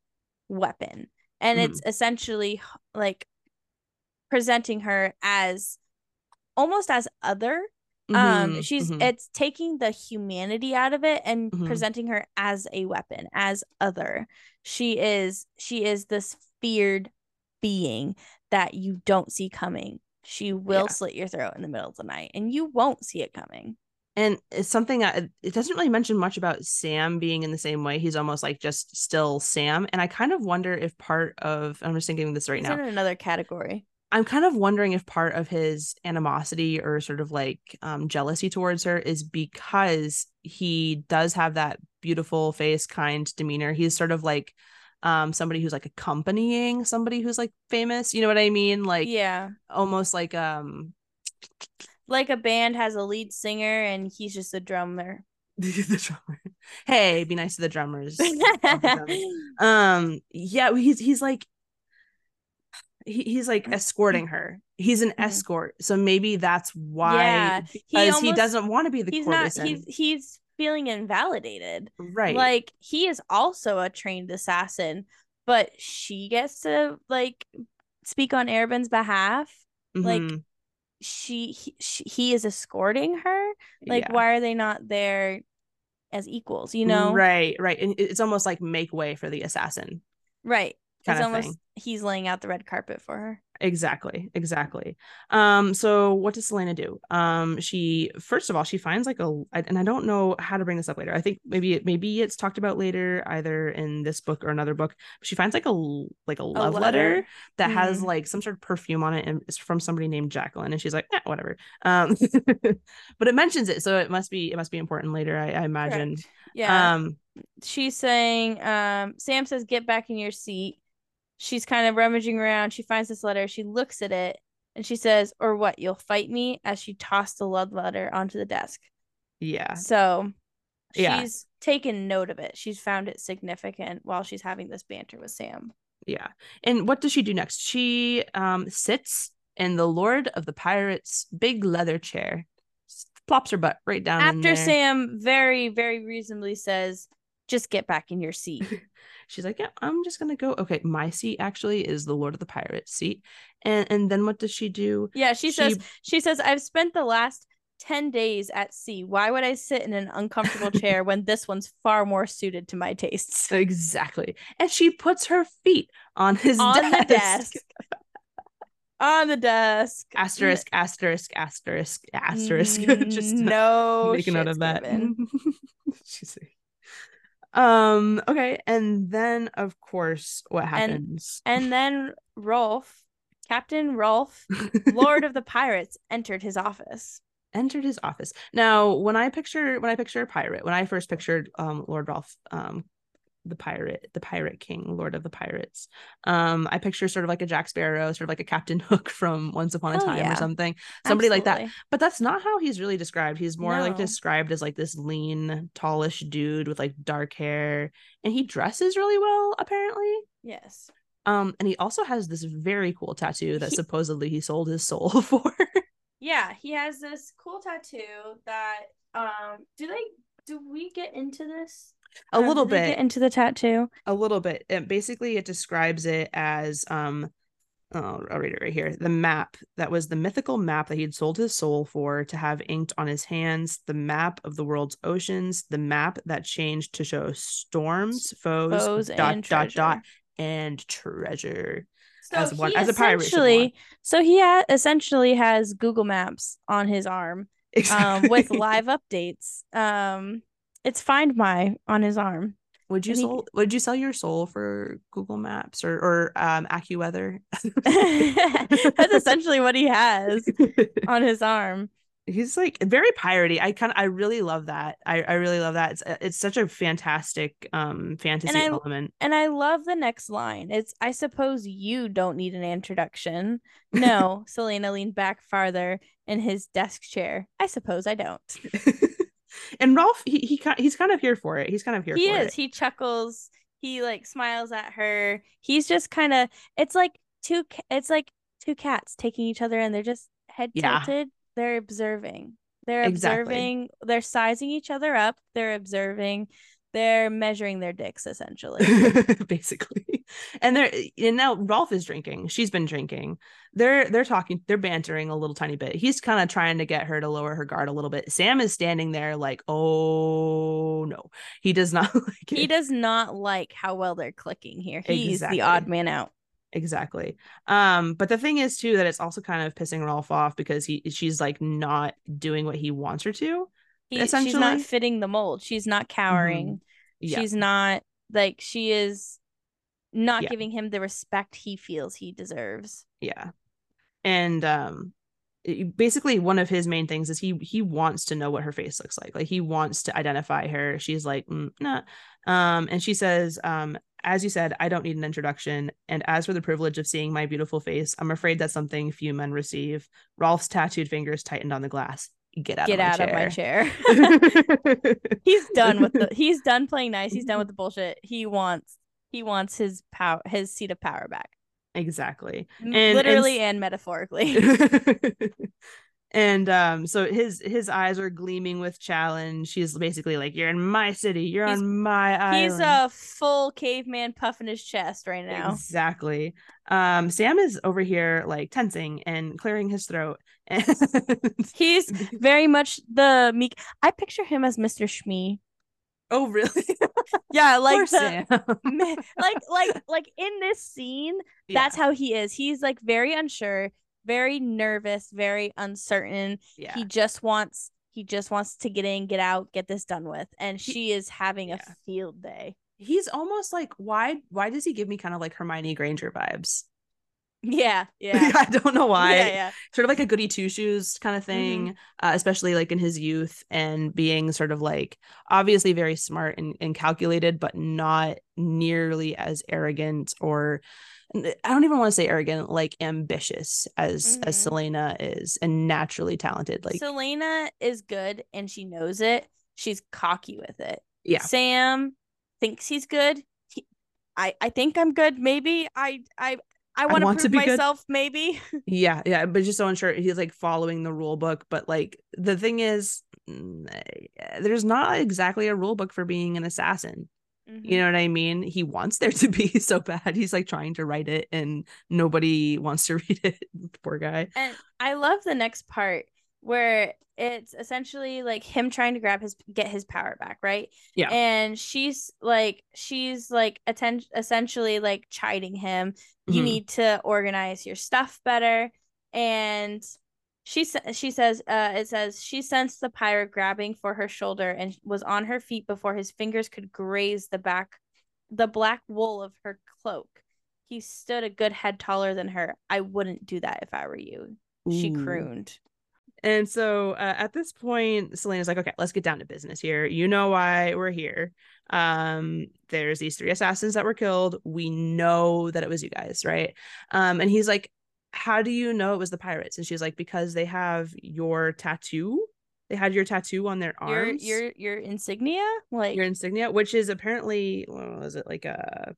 weapon. And mm. it's essentially like presenting her as almost as other. Um, mm-hmm, um she's mm-hmm. it's taking the humanity out of it and mm-hmm. presenting her as a weapon, as other. She is she is this feared being that you don't see coming. She will yeah. slit your throat in the middle of the night and you won't see it coming and it's something that it doesn't really mention much about Sam being in the same way. He's almost like just still Sam, and I kind of wonder if part of I'm just thinking this right He's now. in another category. I'm kind of wondering if part of his animosity or sort of like um, jealousy towards her is because he does have that beautiful face, kind demeanor. He's sort of like um, somebody who's like accompanying somebody who's like famous. You know what I mean? Like yeah, almost like um like a band has a lead singer and he's just a drummer. the drummer. Hey, be nice to the drummers. um, yeah, he's he's like he, he's like escorting her. He's an mm-hmm. escort, so maybe that's why. Yeah, because he, almost, he doesn't want to be the he's courtesan. Not, he's he's feeling invalidated, right? Like he is also a trained assassin, but she gets to like speak on Arobynn's behalf. Mm-hmm. Like she he, she, he is escorting her like yeah. why are they not there as equals you know right right and it's almost like make way for the assassin right it's almost thing. he's laying out the red carpet for her exactly exactly um so what does Celaena do um she first of all she finds like a and i don't know how to bring this up later i think maybe it maybe it's talked about later either in this book or another book she finds like a like a love a letter? letter? that mm. has like some sort of perfume on it and it's from somebody named jacqueline and she's like eh, whatever um but it mentions it so it must be it must be important later i, I imagine Correct. yeah um she's saying um sam says get back in your seat she's kind of rummaging around. She finds this letter. She looks at it and she says, Or what? You'll fight me? As she tossed the love letter onto the desk. Yeah. So she's yeah. taken note of it. She's found it significant while she's having this banter with Sam. Yeah. And what does she do next? She um sits in the Lord of the Pirates' big leather chair. Plops her butt right down. After Sam very, very reasonably says, just get back in your seat. She's like, Yeah, I'm just gonna go. Okay, my seat actually is the Lord of the Pirates seat. And and then what does she do? Yeah, she, she says she says, I've spent the last 10 days at sea. Why would I sit in an uncomfortable chair when this one's far more suited to my tastes? Exactly. And she puts her feet on his on desk. the desk. on the desk. Asterisk, asterisk, asterisk, asterisk. Just mm, no make a note of that. She's like, um, okay, and then of course what happens? And, and then Rolf, Captain Rolf, Lord of the Pirates, entered his office entered his office. Now, when I picture when I picture a pirate, when I first pictured um Lord Rolf um the pirate, the pirate king, lord of the pirates. Um, I picture sort of like a Jack Sparrow, sort of like a Captain Hook from Once Upon a Time yeah. or something, somebody Absolutely. like that. But that's not how he's really described. He's more no. like described as like this lean, tallish dude with like dark hair, and he dresses really well, apparently. Yes. Um, and he also has this very cool tattoo that he- supposedly he sold his soul for. yeah, he has this cool tattoo that um do they do we get into this? A um, little bit into the tattoo a little bit it, basically it describes it as um oh, I'll read it right here. The map that was the mythical map that he'd sold his soul for to have inked on his hands, the map of the world's oceans, the map that changed to show storms, foes, foes dot, dot, dot, and treasure. So as one as a pirate. So he ha- essentially has Google Maps on his arm. Exactly. Um, with live updates. Um it's Find My on his arm. Would you sell, would you sell your soul for Google Maps or or um AccuWeather? That's essentially what he has on his arm. He's like very piratey. I kind of I really love that. I I really love that. It's it's such a fantastic um fantasy and I, element. And I love the next line. It's I suppose you don't need an introduction. No, Celaena leaned back farther in his desk chair. I suppose I don't and Rolf, he, he he's kind of here for it. He's kind of here. He is. It. He chuckles. He like smiles at her. He's just kind of. It's like two. It's like two cats taking each other, and they're just head tilted. They're observing. They're exactly. observing. They're sizing each other up. They're observing they're measuring their dicks essentially. Basically. And they're and now rolf is drinking. She's been drinking. They're they're talking they're bantering a little tiny bit. He's kind of trying to get her to lower her guard a little bit. Sam is standing there like oh no. He does not like it. he does not like how well they're clicking here. He's exactly. the odd man out. Exactly. Um but the thing is too that it's also kind of pissing rolf off because he she's like not doing what he wants her to he, essentially. she's not fitting the mold. She's not cowering. Mm-hmm. Yeah. She's not like she is not yeah. giving him the respect he feels he deserves. Yeah. And um basically one of his main things is he he wants to know what her face looks like. Like he wants to identify her. She's like, mm, nah. Um and she says um as you said, I don't need an introduction. And as for the privilege of seeing my beautiful face, I'm afraid that's something few men receive. Rolf's tattooed fingers tightened on the glass get out get of out chair. of my chair. he's done with the he's done playing nice. He's done with the bullshit. He wants he wants his power his seat of power back. Exactly. And literally and, and metaphorically and um so his his eyes are gleaming with challenge. He's basically like you're in my city. You're he's, on my island. he's a full caveman puffing his chest right now. Exactly. Um sam is over here like tensing and clearing his throat. And he's very much the meek i picture him as mr shmee. Oh really? yeah, like the, like like like in this scene, yeah. that's how he is. He's like very unsure very nervous, very uncertain. Yeah. He just wants he just wants to get in, get out, get this done with. And he, she is having yeah. a field day. He's almost like why why does he give me kind of like Hermione Granger vibes? Yeah, yeah. I don't know why. Yeah, yeah. Sort of like a goody two shoes kind of mm-hmm. thing, mm-hmm. uh, especially like in his youth and being sort of like obviously very smart and, and calculated, but not nearly as arrogant or I don't even want to say arrogant, like ambitious as mm-hmm. as Celaena is and naturally talented. Like Celaena is good and she knows it. She's cocky with it. Yeah. Sam thinks he's good. He, I I think I'm good. Maybe I I I want, want to to prove be good. myself, maybe. Yeah, yeah, but just so unsure. He's like following the rule book, but like the thing is, eh, there's not exactly a rule book for being an assassin. Mm-hmm. You know what I mean? He wants there to be so bad. He's like trying to write it, and nobody wants to read it. Poor guy. And I love the next part where it's essentially like him trying to grab his get his power back, right? Yeah. And she's like she's like atten- essentially like chiding him. You Mhm. need to organize your stuff better. And she she says uh it says she sensed the pirate grabbing for her shoulder and was on her feet before his fingers could graze the back the black wool of her cloak. He stood a good head taller than her. I wouldn't do that if I were you. She Ooh. crooned. And so uh, at this point, Celaena's like, okay, let's get down to business here. You know why we're here. Um, there's these three assassins that were killed. We know that it was you guys, right? Um, and he's like, how do you know it was the pirates? And she's like, because they have your tattoo. They had your tattoo on their Your arms. your your insignia? Like your insignia, which is apparently what was it like a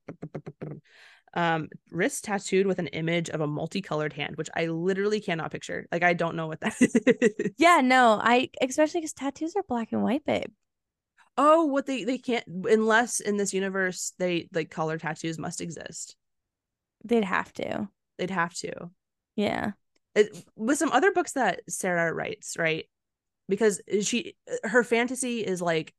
um wrist tattooed with an image of a multicolored hand, which I literally cannot picture. Like I don't know what that is. Yeah, no, I especially because tattoos are black and white, babe. Oh, what they they can't unless in this universe they like color tattoos must exist. They'd have to. They'd have to. Yeah. It, with some other books that Sarah writes, right? Because she her fantasy is like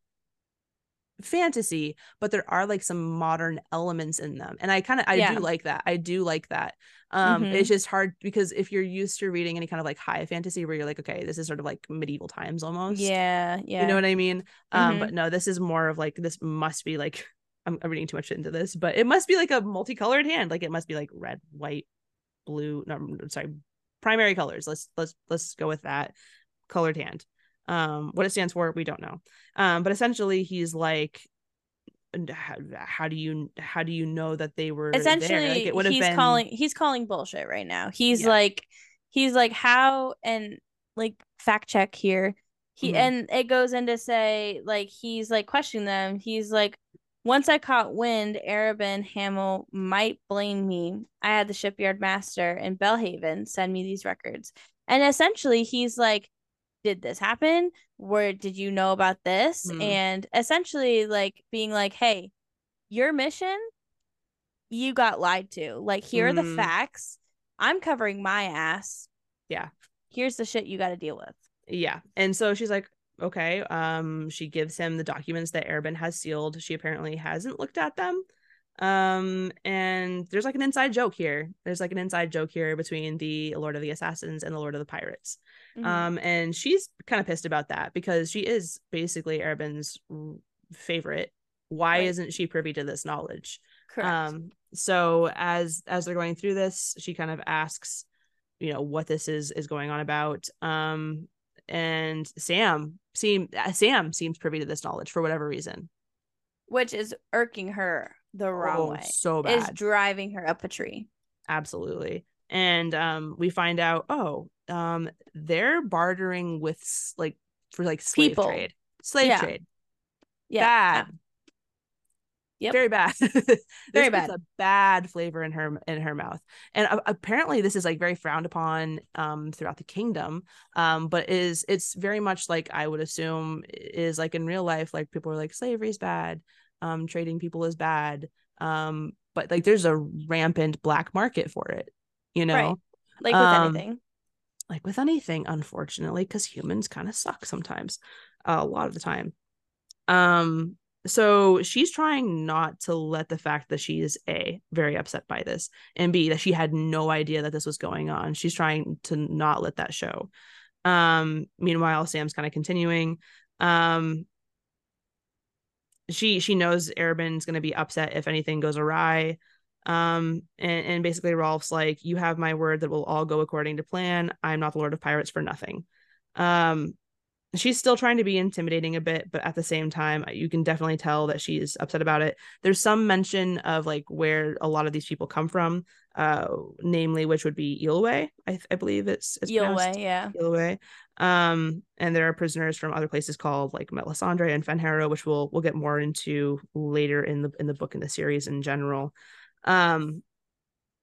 fantasy, but there are like some modern elements in them. And I kind of I Yeah. do like that. I do like that. Um Mhm. it's just hard because if you're used to reading any kind of like high fantasy where you're like, okay, this is sort of like medieval times almost. Yeah, yeah. You know what I mean? Um, Mhm. but no, this is more of like this must be like I'm, I'm reading too much into this, but it must be like a multicolored hand. Like it must be like red, white, blue. No, sorry, primary colors. Let's let's let's go with that colored hand. Um, what it stands for, we don't know. Um, but essentially, he's like, how, how do you how do you know that they were there? essentially Like have he's been calling he's calling bullshit right now. He's Yeah. like he's like how and like fact check here. He Mhm. and it goes into say like he's like questioning them. He's like once I caught wind, Arobynn Hamel might blame me. I had the shipyard master in Bellhaven send me these records. And essentially he's like, Did this happen? Where did you know about this? Hmm. And essentially like being like, Hey, your mission you got lied to. Like, here are the Mhm. facts. I'm covering my ass. Yeah. Here's the shit you got to deal with. yeah and so she's like okay um she gives him the documents that Arobynn has sealed. She apparently hasn't looked at them. Um and there's like an inside joke here. There's like an inside joke here between the lord of the assassins and the lord of the pirates. Mhm. um and she's kind of pissed about that because she is basically Arobynn's favorite. Why Right. isn't she privy to this knowledge? Correct. um so as as they're going through this she kind of asks you know what this is is going on about. Um and sam seem uh, sam seems privy to this knowledge for whatever reason Which is irking her the wrong oh way. so Is bad driving her up a tree. absolutely and um we find out oh um they're bartering with like for like slave People. trade slave Yeah. trade Yeah. bad Yep. very bad Very bad. a bad flavor in her in her mouth and uh, apparently this is like very frowned upon um throughout the kingdom um but is it's very much like i would assume is like in real life like people are like slavery is bad um trading people is bad um but like there's a rampant black market for it you know Right. Like with Um, anything. like with anything unfortunately because humans kind of suck sometimes uh, a lot of the time um so she's trying not to let the fact that she is a very upset by this and b that she had no idea that this was going on. She's trying to not let that show. Um meanwhile sam's kind of continuing. Um she she knows Arobynn's going to be upset if anything goes awry. Um and, and basically rolf's like you have my word that will all go according to plan. I'm not the lord of pirates for nothing. Um she's still trying to be intimidating a bit but at the same time you can definitely tell that she's upset about it there's some mention of like where a lot of these people come from uh namely which would be Eyllwe, I, I believe it's it's Eel yeah. Eyllwe. Um, and there are prisoners from other places called like Melisandre and Fenharrow, which we'll we'll get more into later in the in the book in the series in general. Um,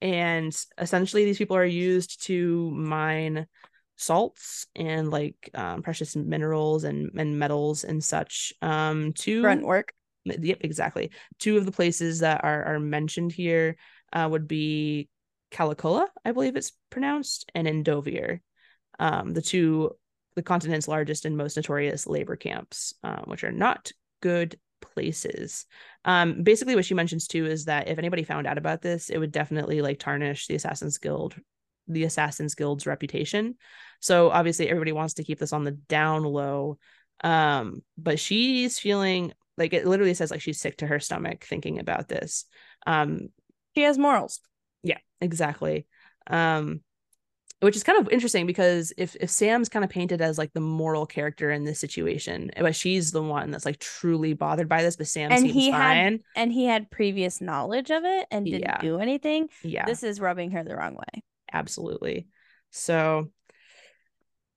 and essentially these people are used to mine salts and like um, precious minerals and, and metals and such um to Grunt work. yep exactly. Two of the places that are are mentioned here uh, would be Calaculla i believe it's pronounced and endovier um the two the continent's largest and most notorious labor camps um, which are not good places. Um basically what she mentions too is that if anybody found out about this it would definitely like tarnish the assassin's guild the Assassin's Guild's reputation. So obviously everybody wants to keep this on the down low. Um, but she's feeling like it literally says like she's sick to her stomach thinking about this. Um, she has morals. Yeah, exactly. Um, which is kind of interesting because if if Sam's kind of painted as like the moral character in this situation, but she's the one that's like truly bothered by this, but Sam and seems he fine. had and he had previous knowledge of it and didn't Yeah. do anything. yeah, This is rubbing her the wrong way. Absolutely. So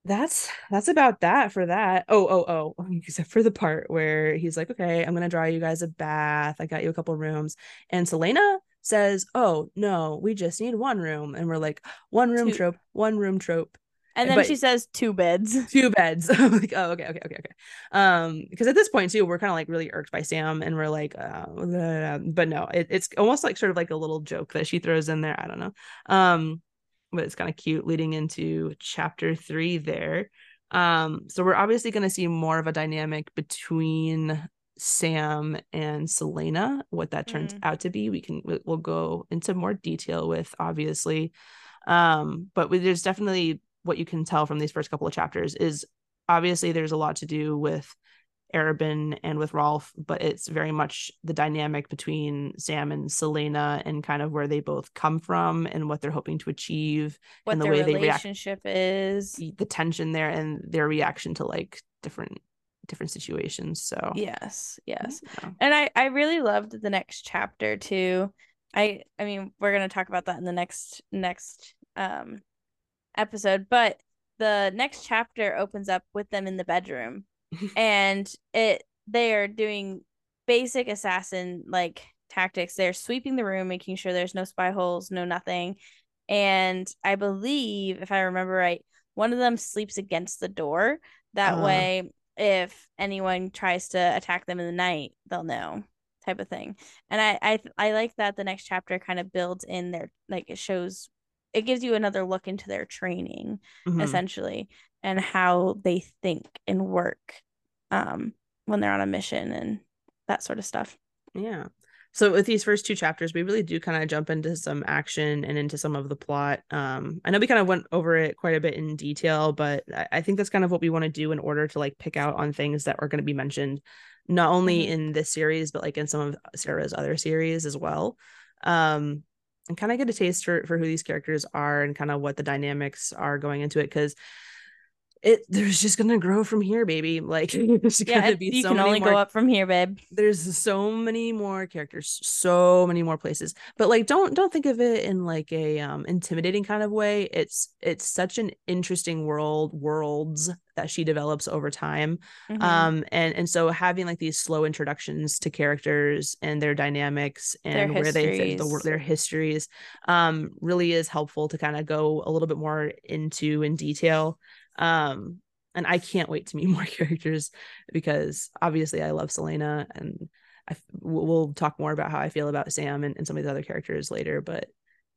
that's that's about that for that. Oh, oh, oh, except for the part where he's like, okay, I'm gonna draw you guys a bath. I got you a couple rooms. And Celaena says, Oh no, we just need one room. And we're like, one room Two. trope, one room trope. And then But- she says two beds. two beds. I'm like, oh, okay, okay, okay, okay. Um, because at this point too, we're kind of like really irked by Sam, and we're like, uh, blah, blah, blah. but no, it, it's almost like sort of like a little joke that she throws in there. I don't know. Um, but it's kind of cute leading into chapter three there. Um, so we're obviously going to see more of a dynamic between Sam and Celaena. What that turns Mhm. out to be, we can we- we'll go into more detail with obviously. Um, but we- there's definitely what you can tell from these first couple of chapters is obviously there's a lot to do with Arobynn and with Rolf, but it's very much the dynamic between Sam and Celaena and kind of where they both come from and what they're hoping to achieve, What And the way they react- relationship is. the tension there and their reaction to like different different situations. So Yes, yes. yeah. And I I really loved the next chapter too. I I mean, we're going to talk about that in the next next um episode, but the next chapter opens up with them in the bedroom and it they are doing basic assassin like tactics. They're sweeping the room, making sure there's no spy holes, no nothing. And I believe if I remember right, one of them sleeps against the door. That Uh. way if anyone tries to attack them in the night, they'll know type of thing. And I I I like that the next chapter kind of builds in their like it shows it gives you another look into their training Mhm. essentially and how they think and work um when they're on a mission and that sort of stuff. Yeah. So with these first two chapters, we really do kind of jump into some action and into some of the plot. Um, I know we kind of went over it quite a bit in detail, but I, I think that's kind of what we want to do in order to like pick out on things that are going to be mentioned, not only Mhm. in this series, but like in some of Sarah's other series as well. Um, and kind of get a taste for for who these characters are and kind of what the dynamics are going into it because it there's just gonna grow from here, baby. Like there's Yeah, gonna be you so can only more go up from here, babe. there's so many more characters so many more places but like don't don't think of it in like a um intimidating kind of way it's it's such an interesting world worlds that she develops over time Mhm. um and and so having like these slow introductions to characters and their dynamics Their and where they fit the, their histories um really is helpful to kind of go a little bit more into in detail um and i can't wait to meet more characters because obviously i love celaena and I f- we'll talk more about how i feel about sam and, and some of the other characters later but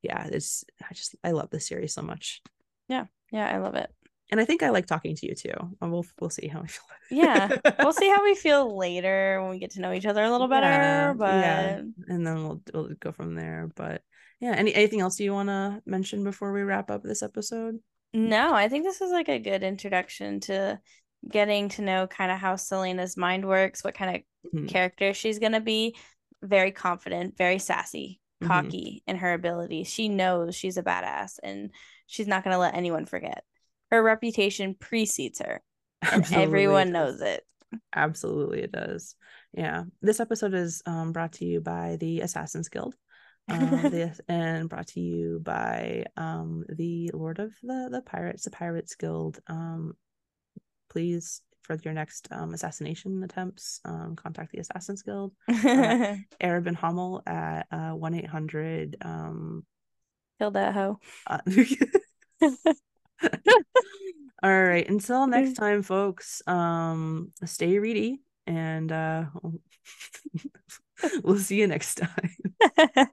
yeah it's i just i love this series so much yeah, yeah, I love it. and i think i like talking to you too and we'll we'll see how we feel Yeah. we'll see how we feel later when we get to know each other a little better, Yeah, but yeah. and then we'll, we'll go from there but yeah any anything else you want to mention before we wrap up this episode No, I think this is like a good introduction to getting to know kind of how Celaena's mind works, what kind of Mhm. character she's going to be. Very confident, very sassy, Mhm. cocky in her abilities. She knows she's a badass and she's not going to let anyone forget. Her reputation precedes her, and Absolutely everyone knows it. absolutely it does yeah this episode is um brought to you by the assassins guild um the, and brought to you by um the lord of the the pirates the pirates guild um please for your next um assassination attempts um contact the assassins guild Arobynn Hamel at uh 1-800 um Kill that hoe. Uh, all right. Until next time, folks. Um, stay ready and uh we'll see you next time.